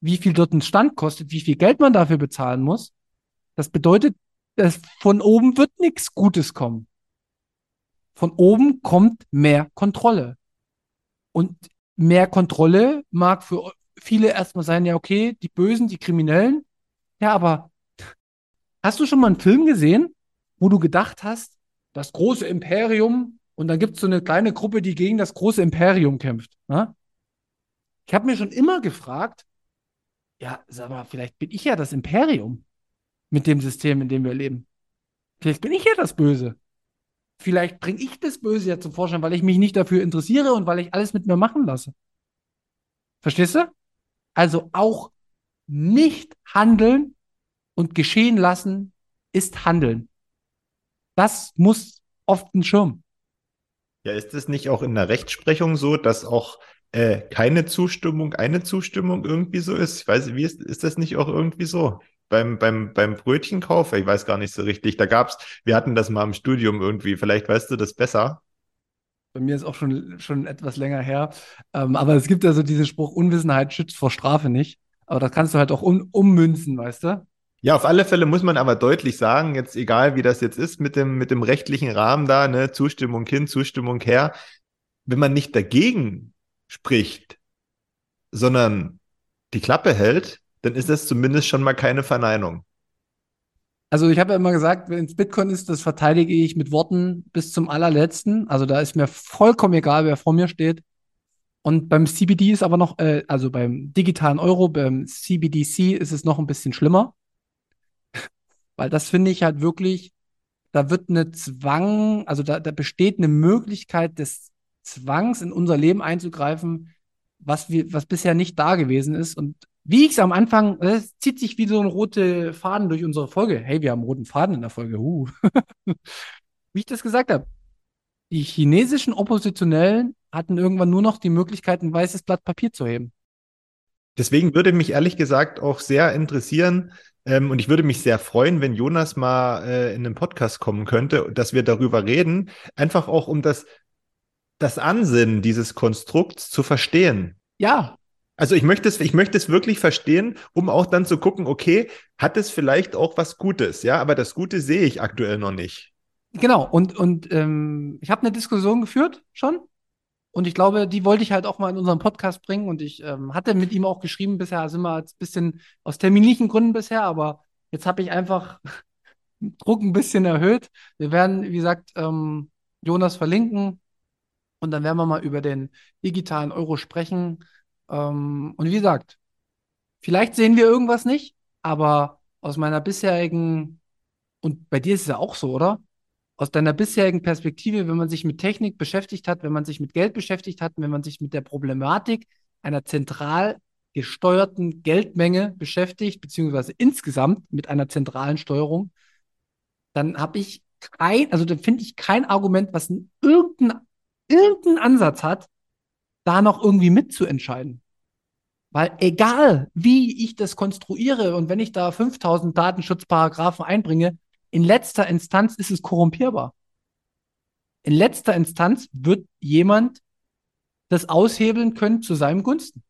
wie viel dort ein Stand kostet, wie viel Geld man dafür bezahlen muss. Das bedeutet, dass von oben wird nichts Gutes kommen. Von oben kommt mehr Kontrolle. Und mehr Kontrolle mag für viele erstmal sein, ja, okay, die Bösen, die Kriminellen. Ja, aber hast du schon mal einen Film gesehen, wo du gedacht hast, das große Imperium und dann gibt es so eine kleine Gruppe, die gegen das große Imperium kämpft. Ne? Ich habe mir schon immer gefragt, ja, sag mal, vielleicht bin ich ja das Imperium mit dem System, in dem wir leben. Vielleicht bin ich ja das Böse. Vielleicht bringe ich das Böse ja zum Vorschein, weil ich mich nicht dafür interessiere und weil ich alles mit mir machen lasse. Verstehst du? Also auch nicht handeln und geschehen lassen ist handeln. Das muss oft ein Schirm. Ja, ist es nicht auch in der Rechtsprechung so, dass auch äh, keine Zustimmung eine Zustimmung irgendwie so ist? Ich weiß, wie ist, ist das nicht auch irgendwie so? Beim, beim, beim Brötchenkauf, ich weiß gar nicht so richtig. Da gab's, wir hatten das mal im Studium irgendwie, vielleicht weißt du das besser. Bei mir ist auch schon, schon etwas länger her. Ähm, aber es gibt also diesen Spruch, Unwissenheit schützt vor Strafe nicht. Aber das kannst du halt auch um, ummünzen, weißt du? Ja, auf alle Fälle muss man aber deutlich sagen, jetzt egal wie das jetzt ist mit dem, mit dem rechtlichen Rahmen da, ne, Zustimmung hin, Zustimmung her, wenn man nicht dagegen spricht, sondern die Klappe hält, dann ist das zumindest schon mal keine Verneinung. Also ich habe ja immer gesagt, wenn es Bitcoin ist, das verteidige ich mit Worten bis zum allerletzten. Also da ist mir vollkommen egal, wer vor mir steht. Und beim CBD ist aber noch, äh, also beim digitalen Euro, beim CBDC ist es noch ein bisschen schlimmer. Weil das finde ich halt wirklich, da wird eine Zwang, also da, da besteht eine Möglichkeit des Zwangs in unser Leben einzugreifen, was wir, was bisher nicht da gewesen ist. Und wie ich es am Anfang, es zieht sich wie so ein roter Faden durch unsere Folge. Hey, wir haben einen roten Faden in der Folge. Uh. wie ich das gesagt habe. Die chinesischen Oppositionellen hatten irgendwann nur noch die Möglichkeit, ein weißes Blatt Papier zu heben. Deswegen würde mich ehrlich gesagt auch sehr interessieren, ähm, und ich würde mich sehr freuen, wenn Jonas mal äh, in den Podcast kommen könnte, dass wir darüber reden, einfach auch um das, das Ansinnen dieses Konstrukts zu verstehen. Ja. Also ich möchte es, ich möchte es wirklich verstehen, um auch dann zu gucken, okay, hat es vielleicht auch was Gutes, ja, aber das Gute sehe ich aktuell noch nicht. Genau, und, und ähm, ich habe eine Diskussion geführt schon und ich glaube, die wollte ich halt auch mal in unseren Podcast bringen. Und ich ähm, hatte mit ihm auch geschrieben bisher, sind wir ein bisschen aus terminlichen Gründen bisher, aber jetzt habe ich einfach Druck ein bisschen erhöht. Wir werden, wie gesagt, ähm, Jonas verlinken und dann werden wir mal über den digitalen Euro sprechen. Ähm, und wie gesagt, vielleicht sehen wir irgendwas nicht, aber aus meiner bisherigen, und bei dir ist es ja auch so, oder? Aus deiner bisherigen Perspektive, wenn man sich mit Technik beschäftigt hat, wenn man sich mit Geld beschäftigt hat, wenn man sich mit der Problematik einer zentral gesteuerten Geldmenge beschäftigt, beziehungsweise insgesamt mit einer zentralen Steuerung, dann habe ich kein, also da finde ich kein Argument, was irgendeinen irgendein Ansatz hat, da noch irgendwie mitzuentscheiden. Weil egal, wie ich das konstruiere und wenn ich da 5000 Datenschutzparagraphen einbringe, in letzter Instanz ist es korrumpierbar. In letzter Instanz wird jemand das aushebeln können zu seinem Gunsten.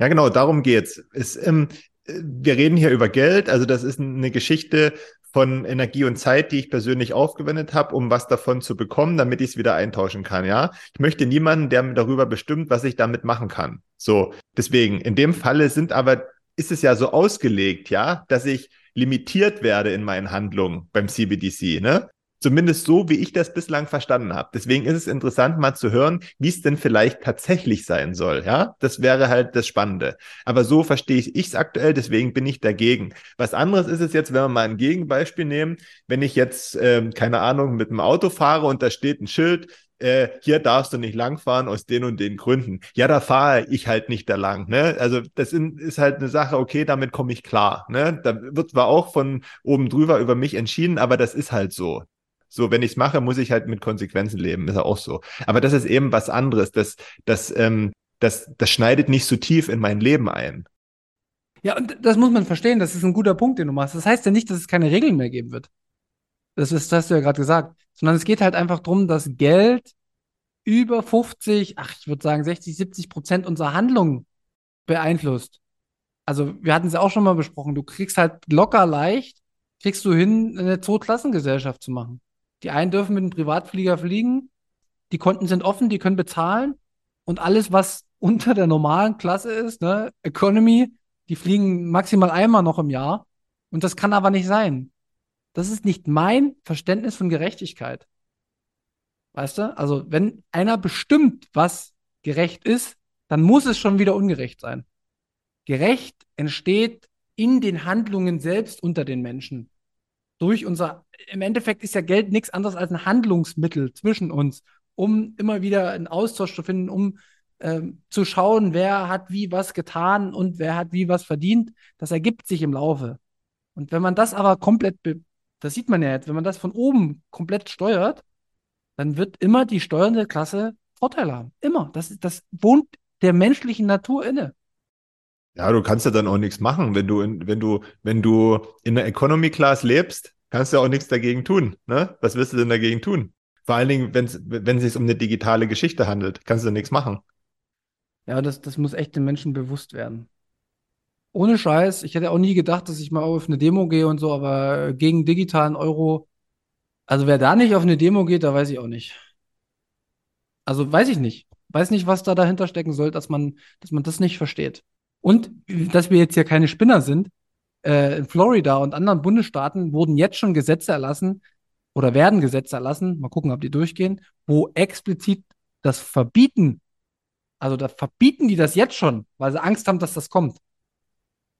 Ja, genau, darum geht's. Es, ähm, wir reden hier über Geld, also das ist eine Geschichte von Energie und Zeit, die ich persönlich aufgewendet habe, um was davon zu bekommen, damit ich es wieder eintauschen kann, ja. Ich möchte niemanden, der darüber bestimmt, was ich damit machen kann. So, deswegen, in dem Falle sind aber, ist es ja so ausgelegt, ja, dass ich limitiert werde in meinen Handlungen beim CBDC, ne? Zumindest so, wie ich das bislang verstanden habe. Deswegen ist es interessant, mal zu hören, wie es denn vielleicht tatsächlich sein soll. Ja, das wäre halt das Spannende. Aber so verstehe ich es aktuell, deswegen bin ich dagegen. Was anderes ist es jetzt, wenn wir mal ein Gegenbeispiel nehmen, wenn ich jetzt, ähm, keine Ahnung, mit dem Auto fahre und da steht ein Schild, äh, hier darfst du nicht langfahren aus den und den Gründen. Ja, da fahre ich halt nicht da lang. Ne? Also das ist halt eine Sache, okay, damit komme ich klar. Ne? Da wird zwar auch von oben drüber über mich entschieden, aber das ist halt so. So, wenn ich es mache, muss ich halt mit Konsequenzen leben, ist ja auch so. Aber das ist eben was anderes. Das, das, ähm, das, das schneidet nicht so tief in mein Leben ein. Ja, und das muss man verstehen, das ist ein guter Punkt, den du machst. Das heißt ja nicht, dass es keine Regeln mehr geben wird. Das, ist, das hast du ja gerade gesagt. Sondern es geht halt einfach darum, dass Geld über 50, ach, ich würde sagen 60, 70 Prozent unserer Handlungen beeinflusst. Also, wir hatten es ja auch schon mal besprochen. Du kriegst halt locker leicht, kriegst du hin, eine Zweiklassengesellschaft zu machen. Die einen dürfen mit einem Privatflieger fliegen, die Konten sind offen, die können bezahlen und alles, was unter der normalen Klasse ist, ne, Economy, die fliegen maximal einmal noch im Jahr. Und das kann aber nicht sein. Das ist nicht mein Verständnis von Gerechtigkeit. Weißt du? Also, wenn einer bestimmt, was gerecht ist, dann muss es schon wieder ungerecht sein. Gerecht entsteht in den Handlungen selbst unter den Menschen durch unser, im Endeffekt ist ja Geld nichts anderes als ein Handlungsmittel zwischen uns, um immer wieder einen Austausch zu finden, um ähm, zu schauen, wer hat wie was getan und wer hat wie was verdient. Das ergibt sich im Laufe. Und wenn man das aber komplett, das sieht man ja jetzt, wenn man das von oben komplett steuert, dann wird immer die steuernde Klasse Vorteile haben. Immer. Das, das wohnt der menschlichen Natur inne. Ja, du kannst ja dann auch nichts machen. Wenn du, in, wenn du, wenn du in der Economy Class lebst, kannst du ja auch nichts dagegen tun. Ne? Was wirst du denn dagegen tun? Vor allen Dingen, wenn's, wenn es sich um eine digitale Geschichte handelt, kannst du nichts machen. Ja, das, das muss echt den Menschen bewusst werden. Ohne Scheiß, ich hätte auch nie gedacht, dass ich mal auf eine Demo gehe und so, aber gegen digitalen Euro, also wer da nicht auf eine Demo geht, da weiß ich auch nicht. Also weiß ich nicht. Weiß nicht, was da dahinter stecken soll, dass man, dass man das nicht versteht. Und dass wir jetzt hier keine Spinner sind, äh, in Florida und anderen Bundesstaaten wurden jetzt schon Gesetze erlassen oder werden Gesetze erlassen, mal gucken, ob die durchgehen, wo explizit das verbieten, also da verbieten die das jetzt schon, weil sie Angst haben, dass das kommt.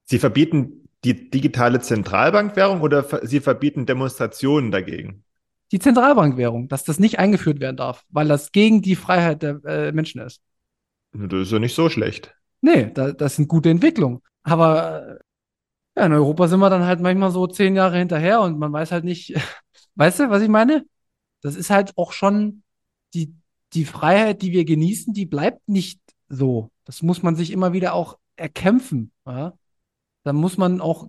Sie verbieten die digitale Zentralbankwährung oder sie verbieten Demonstrationen dagegen? Die Zentralbankwährung, dass das nicht eingeführt werden darf, weil das gegen die Freiheit der äh, Menschen ist. Das ist ja nicht so schlecht. Nee, da, das sind gute Entwicklungen. Aber ja, in Europa sind wir dann halt manchmal so zehn Jahre hinterher und man weiß halt nicht, weißt du, was ich meine? Das ist halt auch schon die, die Freiheit, die wir genießen, die bleibt nicht so. Das muss man sich immer wieder auch erkämpfen. Ja? Da muss man auch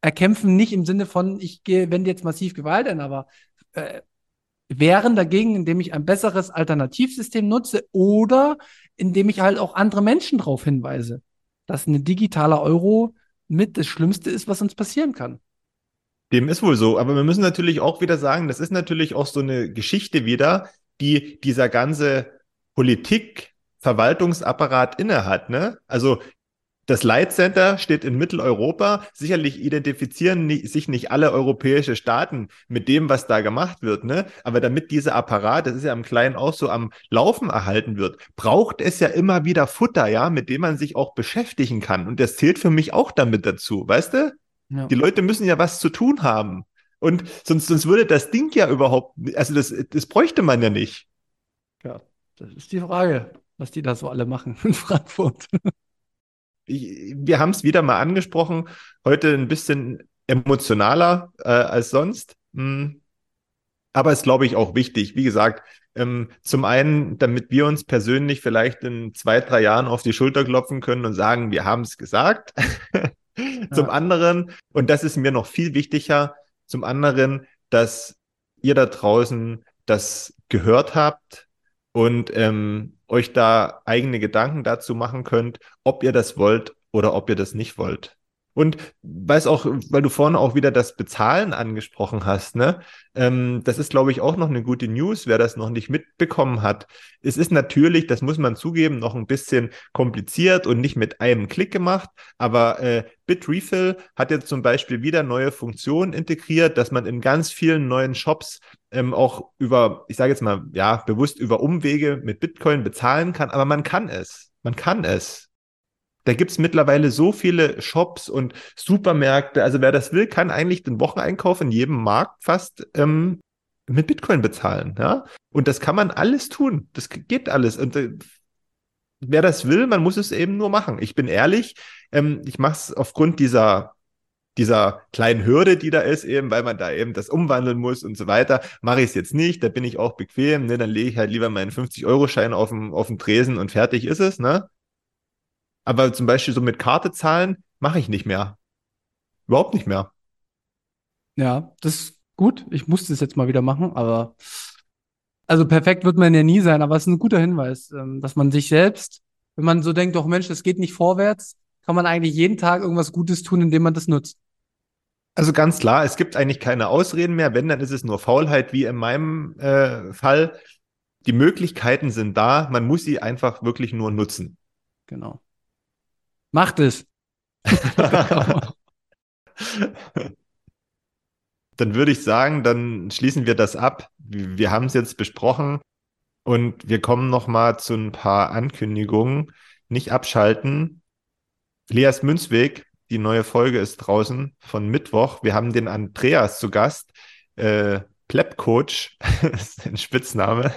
erkämpfen, nicht im Sinne von, ich wende jetzt massiv Gewalt ein, aber äh, wehren dagegen, indem ich ein besseres Alternativsystem nutze oder indem ich halt auch andere Menschen darauf hinweise, dass ein digitaler Euro mit das Schlimmste ist, was uns passieren kann. Dem ist wohl so, aber wir müssen natürlich auch wieder sagen, das ist natürlich auch so eine Geschichte wieder, die dieser ganze Politik Verwaltungsapparat innehat, ne? Also das Light Center steht in Mitteleuropa. Sicherlich identifizieren nie, sich nicht alle europäische Staaten mit dem, was da gemacht wird. Ne? Aber damit dieser Apparat, das ist ja im Kleinen auch so am Laufen erhalten wird, braucht es ja immer wieder Futter, ja, mit dem man sich auch beschäftigen kann. Und das zählt für mich auch damit dazu, weißt du? Ja. Die Leute müssen ja was zu tun haben. Und sonst, sonst würde das Ding ja überhaupt, also das, das bräuchte man ja nicht. Ja, das ist die Frage, was die da so alle machen in Frankfurt. Wir haben es wieder mal angesprochen, heute ein bisschen emotionaler äh, als sonst. Hm. Aber ist, glaube ich, auch wichtig. Wie gesagt, ähm, zum einen, damit wir uns persönlich vielleicht in zwei, drei Jahren auf die Schulter klopfen können und sagen, wir haben es gesagt. zum ja. anderen, und das ist mir noch viel wichtiger, zum anderen, dass ihr da draußen das gehört habt und ähm, euch da eigene Gedanken dazu machen könnt, ob ihr das wollt oder ob ihr das nicht wollt. Und weiß auch, weil du vorhin auch wieder das Bezahlen angesprochen hast, ne? Ähm, das ist, glaube ich, auch noch eine gute News, wer das noch nicht mitbekommen hat. Es ist natürlich, das muss man zugeben, noch ein bisschen kompliziert und nicht mit einem Klick gemacht, aber äh, Bitrefill hat jetzt zum Beispiel wieder neue Funktionen integriert, dass man in ganz vielen neuen Shops ähm, auch über, ich sage jetzt mal, ja, bewusst über Umwege mit Bitcoin bezahlen kann, aber man kann es. Man kann es. Da gibt's mittlerweile so viele Shops und Supermärkte. Also wer das will, kann eigentlich den Wocheneinkauf in jedem Markt fast ähm, mit Bitcoin bezahlen. Ja? Und das kann man alles tun. Das geht alles. Und äh, wer das will, man muss es eben nur machen. Ich bin ehrlich, ähm, ich mache es aufgrund dieser dieser kleinen Hürde, die da ist, eben, weil man da eben das umwandeln muss und so weiter, mache ich es jetzt nicht, da bin ich auch bequem, ne? dann lege ich halt lieber meinen 50-Euro-Schein auf dem, auf dem Tresen und fertig ist es, ne? Aber zum Beispiel so mit Karte zahlen mache ich nicht mehr. Überhaupt nicht mehr. Ja, das ist gut. Ich muss das jetzt mal wieder machen, aber also perfekt wird man ja nie sein, aber es ist ein guter Hinweis, ähm, dass man sich selbst, wenn man so denkt, doch Mensch, das geht nicht vorwärts, kann man eigentlich jeden Tag irgendwas Gutes tun, indem man das nutzt. Also ganz klar, es gibt eigentlich keine Ausreden mehr. Wenn, dann ist es nur Faulheit, wie in meinem äh, Fall. Die Möglichkeiten sind da, man muss sie einfach wirklich nur nutzen. Genau. Macht es. dann würde ich sagen, dann schließen wir das ab. Wir haben es jetzt besprochen und wir kommen noch mal zu ein paar Ankündigungen. Nicht abschalten. Leas Münzweg, die neue Folge ist draußen von Mittwoch. Wir haben den Andreas zu Gast. Äh, Pleb Coach, ist ein Spitzname,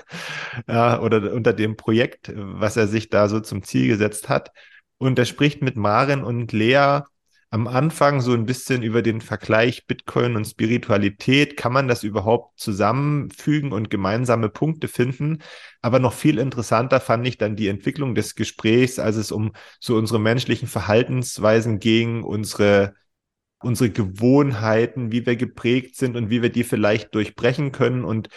ja, oder unter dem Projekt, was er sich da so zum Ziel gesetzt hat. Und er spricht mit Maren und Lea am Anfang so ein bisschen über den Vergleich Bitcoin und Spiritualität. Kann man das überhaupt zusammenfügen und gemeinsame Punkte finden? Aber noch viel interessanter fand ich dann die Entwicklung des Gesprächs, als es um so unsere menschlichen Verhaltensweisen ging, unsere unsere Gewohnheiten, wie wir geprägt sind und wie wir die vielleicht durchbrechen können und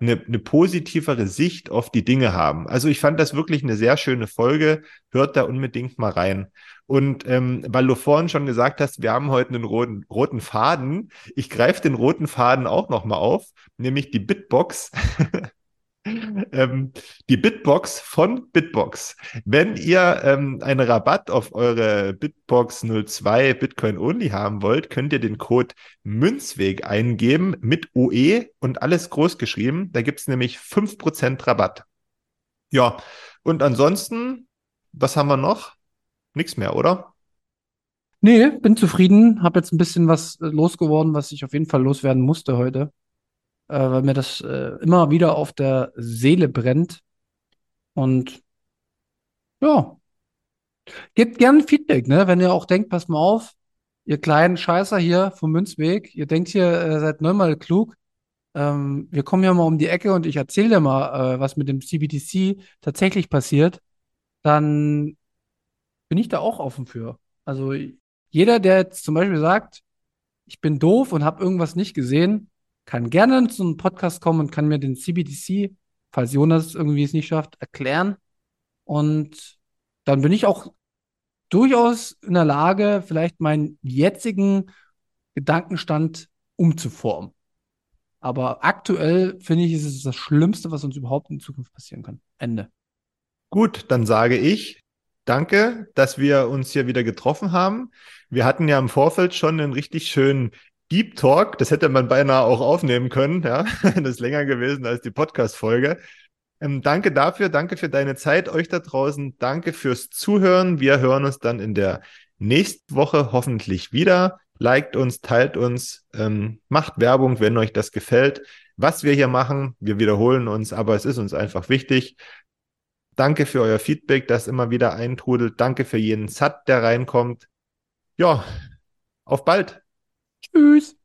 eine, eine positivere Sicht auf die Dinge haben. Also ich fand das wirklich eine sehr schöne Folge. Hört da unbedingt mal rein. Und ähm, weil du vorhin schon gesagt hast, wir haben heute einen roten, roten Faden. Ich greife den roten Faden auch noch mal auf, nämlich die Bitbox. ähm, die Bitbox von Bitbox. Wenn ihr ähm, einen Rabatt auf eure Bitbox 02 Bitcoin Only haben wollt, könnt ihr den Code Münzweg eingeben mit OE und alles groß geschrieben. Da gibt es nämlich 5% Rabatt. Ja, und ansonsten, was haben wir noch? Nichts mehr, oder? Nee, bin zufrieden. Hab jetzt ein bisschen was äh, losgeworden, was ich auf jeden Fall loswerden musste heute äh, weil mir das äh, immer wieder auf der Seele brennt. Und ja, gebt gerne Feedback, ne? Wenn ihr auch denkt, pass mal auf, ihr kleinen Scheißer hier vom Münzweg, ihr denkt hier, äh, seid neunmal klug. Ähm, wir kommen ja mal um die Ecke und ich erzähle dir mal, äh, was mit dem CBDC tatsächlich passiert. Dann bin ich da auch offen für. Also jeder, der jetzt zum Beispiel sagt, ich bin doof und habe irgendwas nicht gesehen, kann gerne zu einem Podcast kommen und kann mir den CBDC, falls Jonas irgendwie es nicht schafft, erklären. Und dann bin ich auch durchaus in der Lage, vielleicht meinen jetzigen Gedankenstand umzuformen. Aber aktuell finde ich, ist es das Schlimmste, was uns überhaupt in Zukunft passieren kann. Ende. Gut, dann sage ich danke, dass wir uns hier wieder getroffen haben. Wir hatten ja im Vorfeld schon einen richtig schönen Deep Talk, das hätte man beinahe auch aufnehmen können, ja. Das ist länger gewesen als die Podcast-Folge. Ähm, danke dafür, danke für deine Zeit, euch da draußen. Danke fürs Zuhören. Wir hören uns dann in der nächsten Woche hoffentlich wieder. liked uns, teilt uns, ähm, macht Werbung, wenn euch das gefällt. Was wir hier machen, wir wiederholen uns, aber es ist uns einfach wichtig. Danke für euer Feedback, das immer wieder eintrudelt. Danke für jeden Sat, der reinkommt. Ja, auf bald. Tschüss.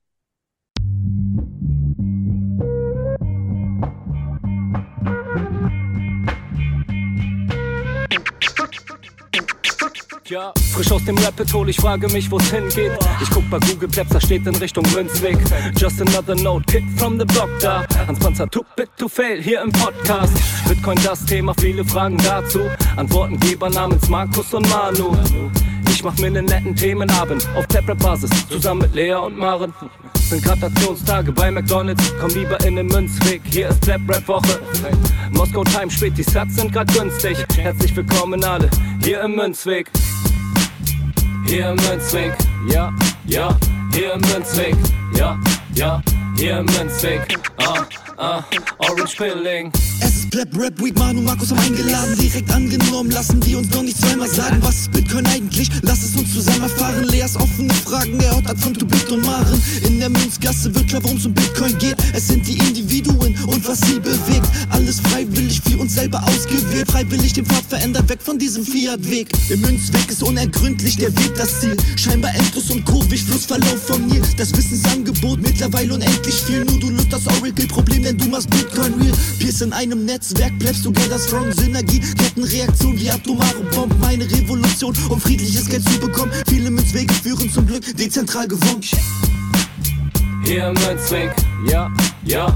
Ja, frisch aus dem Rapid hol, ich frage mich, wo's hingeht. Ich guck bei Google Maps, da steht in Richtung Münzweg. Just another note, Kid from the block da. Hans Panzer, too big to fail, hier im Podcast. Bitcoin das Thema, viele Fragen dazu. Antwortengeber namens Markus und Manu. Ich mach mir nen netten Themenabend auf Taprap-Basis, zusammen mit Lea und Maren. Sind Gratationstage bei McDonalds, komm lieber in den Münzweg, hier ist Flap-Rap-Woche. Moskau Time spät, die Sats sind grad günstig. Herzlich willkommen alle, hier im Münzweg. Hier im Münzweg, ja, ja, hier im Münzweg, ja, ja, hier Münzweg, ah, ah, Orange Pilling. Es ist Pleb Rap Week, Manu Markus haben eingeladen, direkt angenommen, lassen die uns noch nicht zweimal sagen, was ist Bitcoin eigentlich? Lass es uns zusammen erfahren. Leas offene Fragen, er hat von Tubit und Maren. In der Münzgasse wird klar, worum es um Bitcoin geht. Es sind die Individuen und was sie bewegt. Alles freiwillig für uns selber ausgewählt. Freiwillig den Pfad verändert, weg von diesem Fiat-Weg. Im Münzweg ist unergründlich der Weg das Ziel. Scheinbar endlos und kurvig, Flussverlauf von Nil. Das Wissensangebot mittlerweile unendlich viel. Nur du löst das Oracle-Problem, denn du machst Bitcoin real. Pierce in einem Netzwerk, bleibst together strong. Synergie, Kettenreaktion wie atomare Bomben. Meine Revolution, um friedliches Geld zu bekommen. Viele Münzwege führen zum Glück dezentral gewonnen. Hier Münzweg, ja, ja,